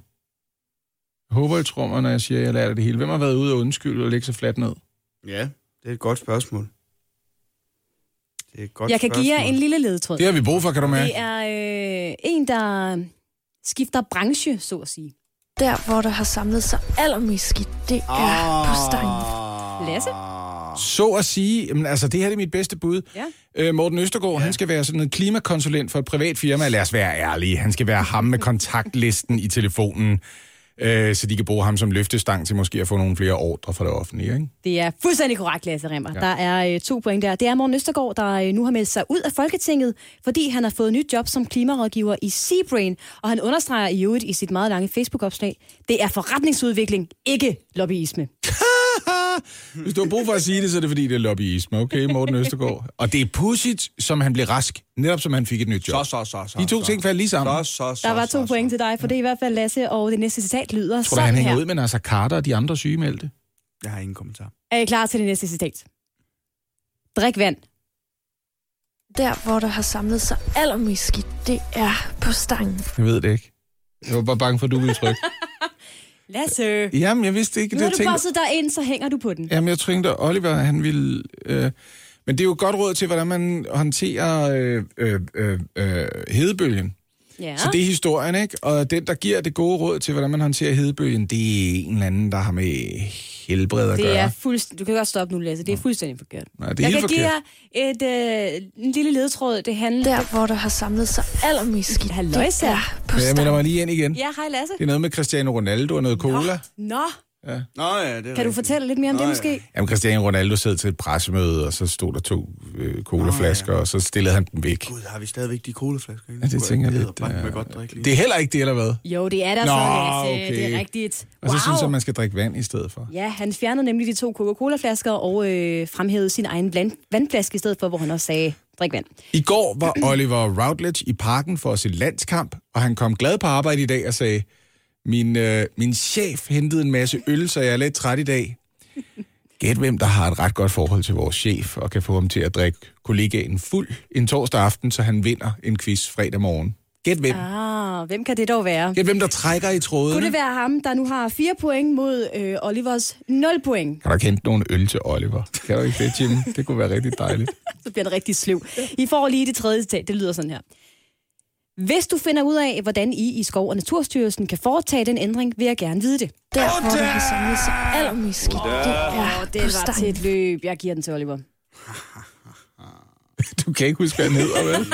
Jeg håber, I tror mig, når jeg siger, at jeg lærer det hele. Hvem har været ude og undskylde og lægge sig fladt ned? Ja, ja, det er et godt spørgsmål. Det er et godt Jeg kan give jer spørgsmål. en lille ledtråd. Det har vi brug for, kan du mærke. Det er øh, en, der skifter branche, så at sige. Der, hvor der har samlet sig allermest skidt, det er Ah. på stangen. Lasse? Så at sige, jamen, altså det her er mit bedste bud. Ja. Øh, Morten Østergaard, ja. han skal være sådan en klimakonsulent for et privat firma. Lad os være ærlige. Han skal være ham med kontaktlisten i telefonen. Øh, så de kan bruge ham som løftestang til måske at få nogle flere ordre fra det offentlige. Ikke? Det er fuldstændig korrekt, Lasse Remmer. Ja. Der er øh, to point der. Det er Morten Østergaard, der øh, nu har meldt sig ud af Folketinget, fordi han har fået nyt job som klimarådgiver i Seabrain, og han understreger i øvrigt i sit meget lange Facebook-opslag, det er forretningsudvikling, ikke lobbyisme. [LAUGHS] [LAUGHS] Hvis du har brug for at sige det, så er det fordi, det er lobbyisme, okay, Morten Østergaard? Og det er pudsigt, som han blev rask, netop som han fik et nyt job. Så, så, så, så. De to så. ting faldt lige sammen. Så, så, så, Der var så, to så. point til dig, for det er i hvert fald Lasse, og det næste citat lyder Tror du, han hænger her. ud med Nasser Carter og de andre sygemeldte? Jeg har ingen kommentar. Er I klar til det næste citat? Drik vand. Der, hvor der har samlet sig allermest skidt, det er på stangen. Jeg ved det ikke. Jeg var bare bange for, at du ville trykke. [LAUGHS] Lasse, Jamen, jeg vidste ikke. nu har du tænkte- bosset dig ind, så hænger du på den. Jamen, jeg tænkte, at Oliver, han ville... Øh, men det er jo et godt råd til, hvordan man håndterer øh, øh, øh, øh, hedebølgen. Ja. Så det er historien, ikke? Og den, der giver det gode råd til, hvordan man håndterer hedebølgen, det er en eller anden, der har med helbred at Det gøre. er fuldstændig... Du kan godt stoppe nu, Lasse. Det er fuldstændig forkert. Nej, det er jeg helt kan give forkert. jer et, øh, en lille ledtråd. Det handler... Der, hvor der har samlet sig allermest skidt, Halløjsa. er Men jeg stangen. mig lige ind igen. Ja, hej Lasse. Det er noget med Cristiano Ronaldo og noget cola. Nå, Ja. Nå ja, det er kan du fortælle lidt mere om det måske? Jamen, Cristiano Ronaldo sad til et pressemøde, og så stod der to øh, colaflasker, og så stillede han dem væk. Gud, har vi stadigvæk de colaflasker? Ja, det tænker jeg lidt. Jeg øh, godt drikke lige. Det er heller ikke det, eller hvad? Jo, det er der Nå, så, Lasse. okay. Det er rigtigt. Og så synes jeg, man skal drikke vand i stedet for. Ja, han fjernede nemlig de to Coca-Cola-flasker og øh, fremhævede sin egen bland- vandflaske i stedet for, hvor han også sagde, drik vand. I går var Oliver Routledge i parken for at se landskamp, og han kom glad på arbejde i dag og sagde, min, øh, min chef hentede en masse øl, så jeg er lidt træt i dag. Gæt hvem, der har et ret godt forhold til vores chef, og kan få ham til at drikke kollegaen fuld en torsdag aften, så han vinder en quiz fredag morgen. Gæt hvem. Ah, hvem kan det dog være? Gæt hvem, der trækker i trådene. Kunne det være ham, der nu har fire point mod øh, Olivers 0 point? Kan du hente nogle øl til Oliver? Kan du ikke det, Jim? Det kunne være rigtig dejligt. [LAUGHS] Så bliver det rigtig sløv. I får lige det tredje citat. Det lyder sådan her. Hvis du finder ud af, hvordan I i Skov- og Naturstyrelsen kan foretage den ændring, vil jeg gerne vide det. Der, hvor der har samlet sig allermest skidt, det er Det på var til et løb. Jeg giver den til Oliver. [LAUGHS] Du kan ikke huske, hvad han hedder, vel?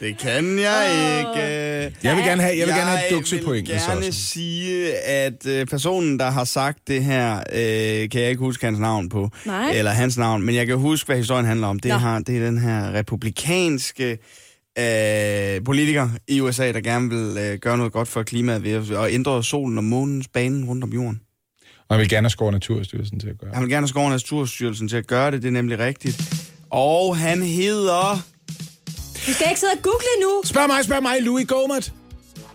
[LAUGHS] Det kan jeg ikke. Jeg vil gerne have, jeg vil gerne have et Jeg duksepoint. vil gerne sige, at øh, personen, der har sagt det her, øh, kan jeg ikke huske hans navn på. Nej. Eller hans navn, men jeg kan huske, hvad historien handler om. Det, Nå. har, det er den her republikanske øh, politiker i USA, der gerne vil øh, gøre noget godt for klimaet ved at ændre solen og månens bane rundt om jorden. Og jeg vil gerne og Naturstyrelsen til at gøre. Han vil gerne og Naturstyrelsen til at gøre det, det er nemlig rigtigt. Og han hedder... Du skal ikke sidde og google nu. Spørg mig, spørg mig, Louis Gomat.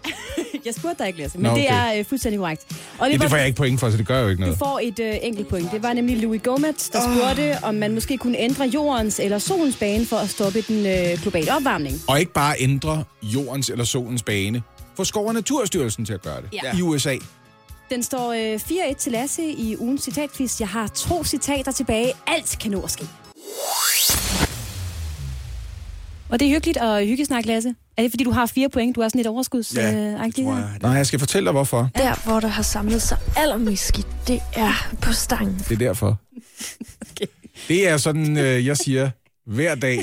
[LAUGHS] Jeg spurgte dig ikke, Lasse, men Nå, okay. det er øh, fuldstændig korrekt. Ja, Oliver, det får jeg ikke point for, så det gør jo ikke du noget. får et øh, enkelt point. Det var nemlig Louis Gomet, der spurgte, om man måske kunne ændre jordens eller solens bane for at stoppe den øh, globale opvarmning. Og ikke bare ændre jordens eller solens bane. Få Skov- og Naturstyrelsen til at gøre det. Ja. I USA. Den står øh, 4-1 til Lasse i ugens citatquiz. Jeg har to citater tilbage. Alt kan nå at ske. Og det er hyggeligt at hyggesnakke, Lasse. Er det, fordi du har fire point? Du har sådan et overskuds Ja, øh, det tror jeg. Nej, jeg skal fortælle dig, hvorfor. Der, hvor der har samlet sig allermest skidt, det er på stangen. Det er derfor. okay. Det er sådan, øh, jeg siger, hver dag,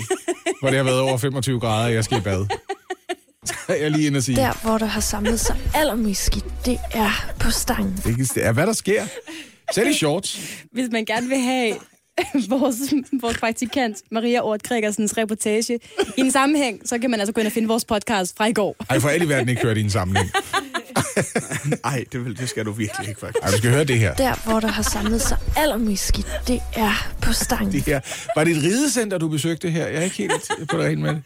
hvor det har været over 25 grader, og jeg skal i bad. Så er jeg lige inde og sige, Der, hvor der har samlet sig allermest skidt, det er på stangen. det er, hvad der sker. Selv i shorts. Hvis man gerne vil have [LAUGHS] vores, vores praktikant Maria Ort Gregersens reportage i en sammenhæng, så kan man altså gå ind og finde vores podcast fra i går. Ej, for alt i verden ikke hørt i en sammenhæng. [LAUGHS] Ej, det, vil, det skal du virkelig ikke, faktisk. Ej, du skal høre det her. Der, hvor der har samlet sig allermest skidt, det er på stangen. det her. Var det et ridecenter, du besøgte her? Jeg er ikke helt på det rene med det.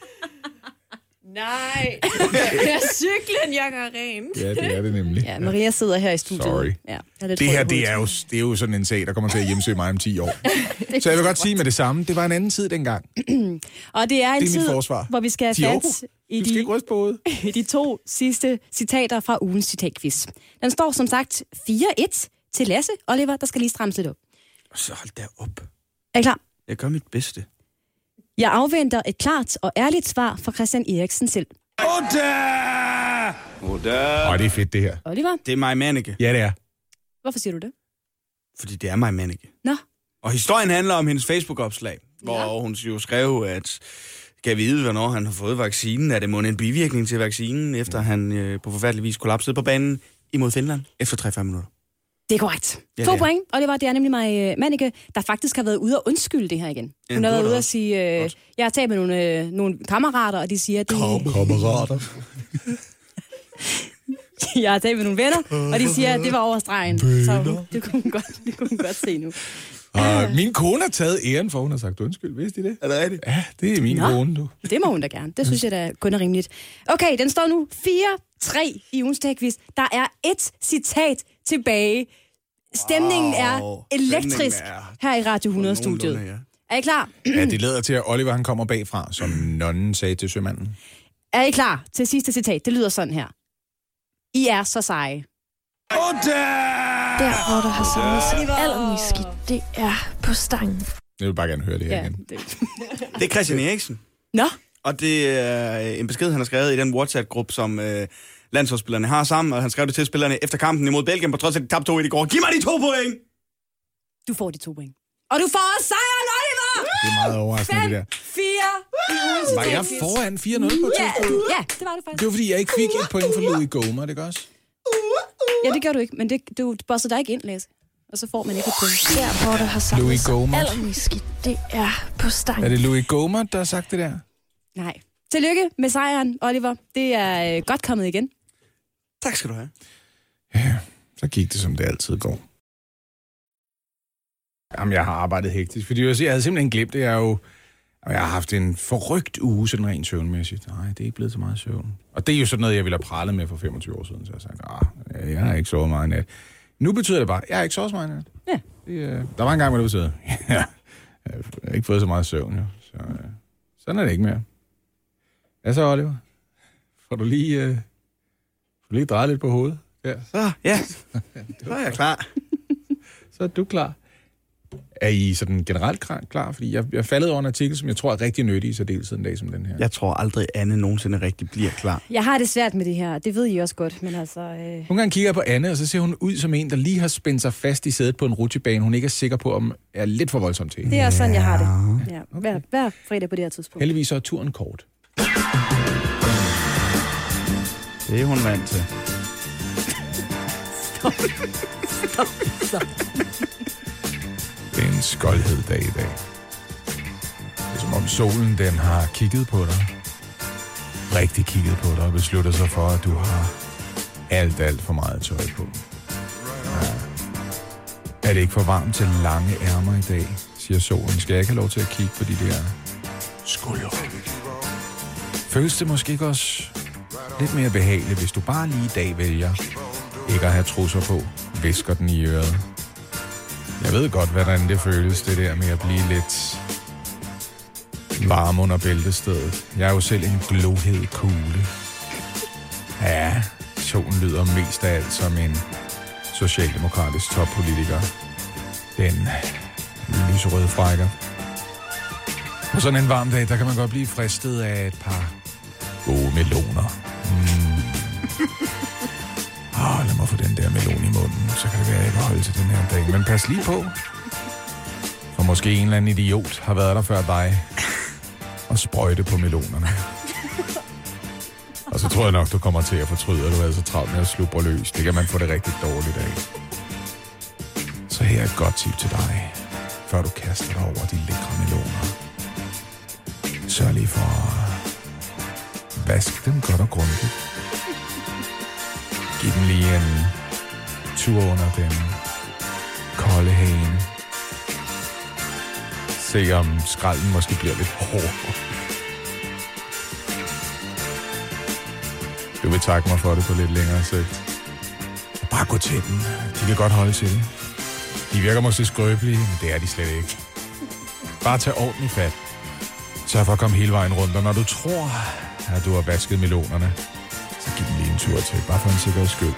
Nej, [LAUGHS] det er cyklen, jeg gør ren. Ja, det er det nemlig. Ja, Maria sidder her i studiet. Sorry. Ja, er lidt Det her, det er, jo, det er jo sådan en sag, der kommer til at hjemsøge mig om 10 år. [LAUGHS] Så jeg vil godt sige med det samme, det var en anden tid dengang. [CLEARS THROAT] Og det er en Det er tid, forsvar. hvor vi skal have fat i de, [LAUGHS] i de to sidste citater fra ugens citatquiz. Den står som sagt 4-1 til Lasse. Oliver, der skal lige strammes lidt op. Så hold da op. Er I klar? Jeg gør mit bedste. Jeg afventer et klart og ærligt svar fra Christian Eriksen selv. Åh, det er fedt, det her. Oliver, Det er mig Manneke, Ja, det er. hvorfor siger du det? fordi det er mig Manneke. Nå, Og historien handler om hendes Facebook-opslag, hvor hun jo skrev, at kan vide, hvornår han har fået vaccinen. Er det måske en bivirkning til vaccinen, efter han øh, på forfærdelig vis kollapsede på banen imod Finland efter 3-5 minutter. Det er korrekt. Ja, Ja, to det er. point, og det var det er nemlig mig, øh, Mannike, der faktisk har været ude og undskylde det her igen. Ja, Hun har været ude og sige, øh, jeg har talt med nogle, øh, nogle kammerater, og de siger, at det, Kammerater. [LAUGHS] jeg har talt med nogle venner, og de siger, at det var over stregen. Så hun- det kunne hun godt, det kunne hun godt se nu. Og min kone har taget æren for, hun har sagt undskyld. Vidste I det? Er det rigtigt? Ja, det er min Nå. kone, du. Det må hun da gerne. Det synes jeg da kun er rimeligt. Okay, den står nu 4-3 i ugens. Der er et citat tilbage. Stemningen er Wow, elektrisk stemningen er her i Radio 100-studiet. Nogenlunde, ja. Er I klar? Ja, det lader til, at Oliver han kommer bagfra, som nonnen sagde til sømanden. Er I klar til sidste citat? Det lyder sådan her. I er så seje. Der, hvor der har samlet sig allermest skidt, det er på stangen. Jeg vil bare gerne høre det her Ja, igen. det. [LAUGHS] Det er Christian Eriksen. Nå, Og det er en besked, han har skrevet i den WhatsApp-gruppe, som øh, landsholdsspillerne har sammen, og han skrev det til spillerne efter kampen imod Belgien, på trods af, at de tabte 2 i går. Giv mig de to point! du får de to point. Og du får også sejren, Oliver! Det er meget overraskende, det der. 4 i ugens Var jeg foran 4-0 på et Ja, tidspunkt? ja, det var du faktisk. Det var, fordi jeg ikke fik et point for Louis Gomer, det gør også? Ja, det gør du ikke, men det, du bosser dig ikke ind, Lasse. Og så får man ikke et point. Der, hvor der har samlet Louis allermest skidt, det er på stangen. Er det Louis Gomer, der har sagt det der? Nej. Tillykke med sejren, Oliver. Det er øh, godt kommet igen. Tak skal du have. Ja, så gik det, som det altid går. Jamen, jeg har arbejdet hektisk, fordi jeg havde simpelthen glemt det. Jeg, er jo, jeg har haft en forrygt uge, sådan rent søvnmæssigt. Nej, det er ikke blevet så meget søvn. Og det er jo sådan noget, jeg ville have prallet med for 25 år siden. Så jeg sagde, ah, jeg har ikke sovet meget i nat. Nu betyder det bare, jeg har ikke sovet så meget i nat. Ja. Det, øh, der var en gang, hvor det betød, [LAUGHS] ja, jeg har ikke fået så meget søvn, jo. Så øh, sådan er det ikke mere. Hvad så, Oliver? Får du lige, øh, du lige drejet lidt på hovedet? Ja. Så, ja. [LAUGHS] Så er jeg klar. Så er du klar. Er I sådan generelt klar? klar? Fordi jeg, jeg faldet over en artikel, som jeg tror er rigtig nyttig i særdeleshed en dag som den her. Jeg tror aldrig, Anne nogensinde rigtig bliver klar. Jeg har det svært med det her, det ved I også godt, men altså... Øh... Nogle gange kigger jeg på Anne, og så ser hun ud som en, der lige har spændt sig fast i sædet på en rutsjebane. Hun ikke er sikker på, om er lidt for voldsomt til. Det er også sådan, jeg har det. Ja, hver, hver fredag på det her tidspunkt. Heldigvis så er turen kort. Det er hun vant til. Det er en skoldhed dag i dag. Det er som om solen den har kigget på dig. Rigtig kigget på dig og beslutter sig for, at du har alt, alt for meget tøj på. Ja. Er det ikke for varmt til lange ærmer i dag, siger solen. Skal jeg ikke have lov til at kigge på de der skuldre? Føles det måske ikke også lidt mere behageligt, hvis du bare lige i dag vælger ikke at have trusser på, visker den i øret. Jeg ved godt, hvordan det føles, det der med at blive lidt varm under bæltestedet. Jeg er jo selv en glohed kugle. Ja, solen lyder mest af alt som en socialdemokratisk toppolitiker. Den lyserøde frækker. På sådan en varm dag, der kan man godt blive fristet af et par gode meloner. Mm. Oh, lad mig få den der melon i munden, så kan det være, at jeg kan holde til den her dag. Men pas lige på. For måske en eller anden idiot har været der før dig og sprøjte på melonerne. Og så tror jeg nok, du kommer til at fortryde, at du er så travlt med at slubre løs. Det kan man få det rigtig dårligt af. Så her er et godt tip til dig, før du kaster dig over de lækre meloner. Sørg lige for Vask dem godt og grundigt. Giv dem lige en tur under den kolde hane. Se om skralden måske bliver lidt hård. Du vil takke mig for det på lidt længere sigt. Bare gå til dem. De kan godt holde til det. De virker måske skrøbelige, men det er de slet ikke. Bare tag ordentligt fat. Sørg for at komme hele vejen rundt, og når du tror, at du har vasket melonerne, så giv dem lige en tur til, bare for en sikkerheds skyld.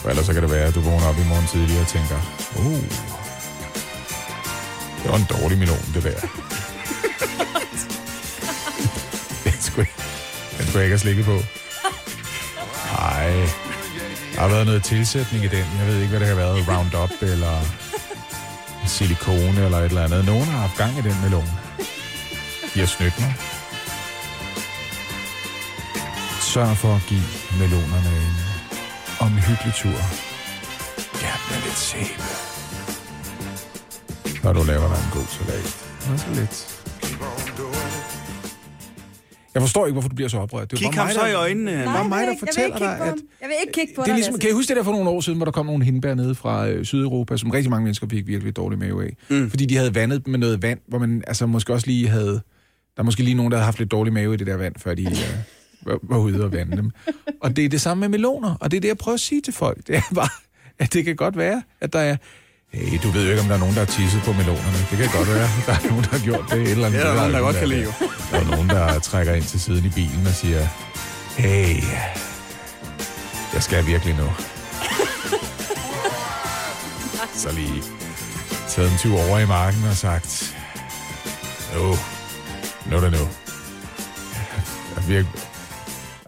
For ellers så kan det være, at du vågner op i morgen tidlig og tænker, uh, det var en dårlig melon, det der. [LAUGHS] den skulle, den skulle jeg ikke have slikket på. Nej, der har været noget tilsætning i den. Jeg ved ikke, hvad det har været. Roundup eller silikone eller et eller andet. Nogen har haft gang i den melon. Har snydt mig. Sørg for at give melonerne en omhyggelig tur. Gerne med lidt sæbe. Når du laver dig en god salat. Også lidt. Jeg forstår ikke, hvorfor du bliver så oprørt. Det er Kig bare ham mig, så der- i øjnene. Det er Nej, bare mig, jeg der ikke- fortæller dig, at... Jeg vil ikke kigge på Det er dig, ligesom, Lasse. kan I huske det der for nogle år siden, hvor der kom nogle hindbær nede fra øh, Sydeuropa, som rigtig mange mennesker fik virkelig dårlig mave af? Mm. Fordi de havde vandet med noget vand, hvor man altså måske også lige havde... Der er måske lige nogen, der havde haft lidt dårlig mave i det der vand, før de øh, var, var ude og vande dem. [LAUGHS] Og det er det samme med meloner, og det er det, jeg prøver at sige til folk. Det er bare, at det kan godt være, at der er... Hey, du ved jo ikke, om der er nogen, der har tisset på melonerne. Det kan godt være, der er nogen, der har gjort det. Et eller andet. Det er der nogen, der er godt kan lide. Der er nogen, der trækker ind til siden i bilen og siger, hey, jeg skal virkelig nu. Så lige taget en tur over i marken og sagt, nu, nu er det nu. Jeg virkelig...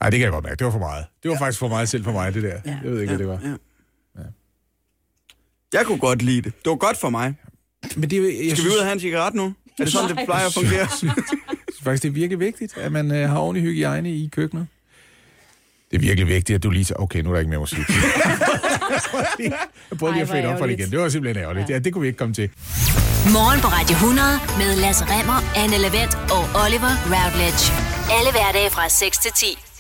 Ej, det kan jeg godt mærke. Det var for meget. Det var faktisk for meget selv for mig, det der. Jeg ved ikke, hvad det var. Ja. Jeg kunne godt lide det. Det var godt for mig. Men det, jeg Skal vi synes- ud og have en cigaret nu? Er det sådan, det plejer at fungere? [LAUGHS] Faktisk, det er virkelig vigtigt, at man øh, har ordentlig hygiejne i køkkenet. Det er virkelig vigtigt, at du lige tager... Okay, nu er der ikke mere musik. [LAUGHS] jeg prøvede lige at fade op for det igen. Det var simpelthen ærgerligt. Ja, det kunne vi ikke komme til. Morgen på Radio 100 med Lasse Remmer, Anne Lavendt og Oliver Routledge. Alle hverdage fra 6 til 10.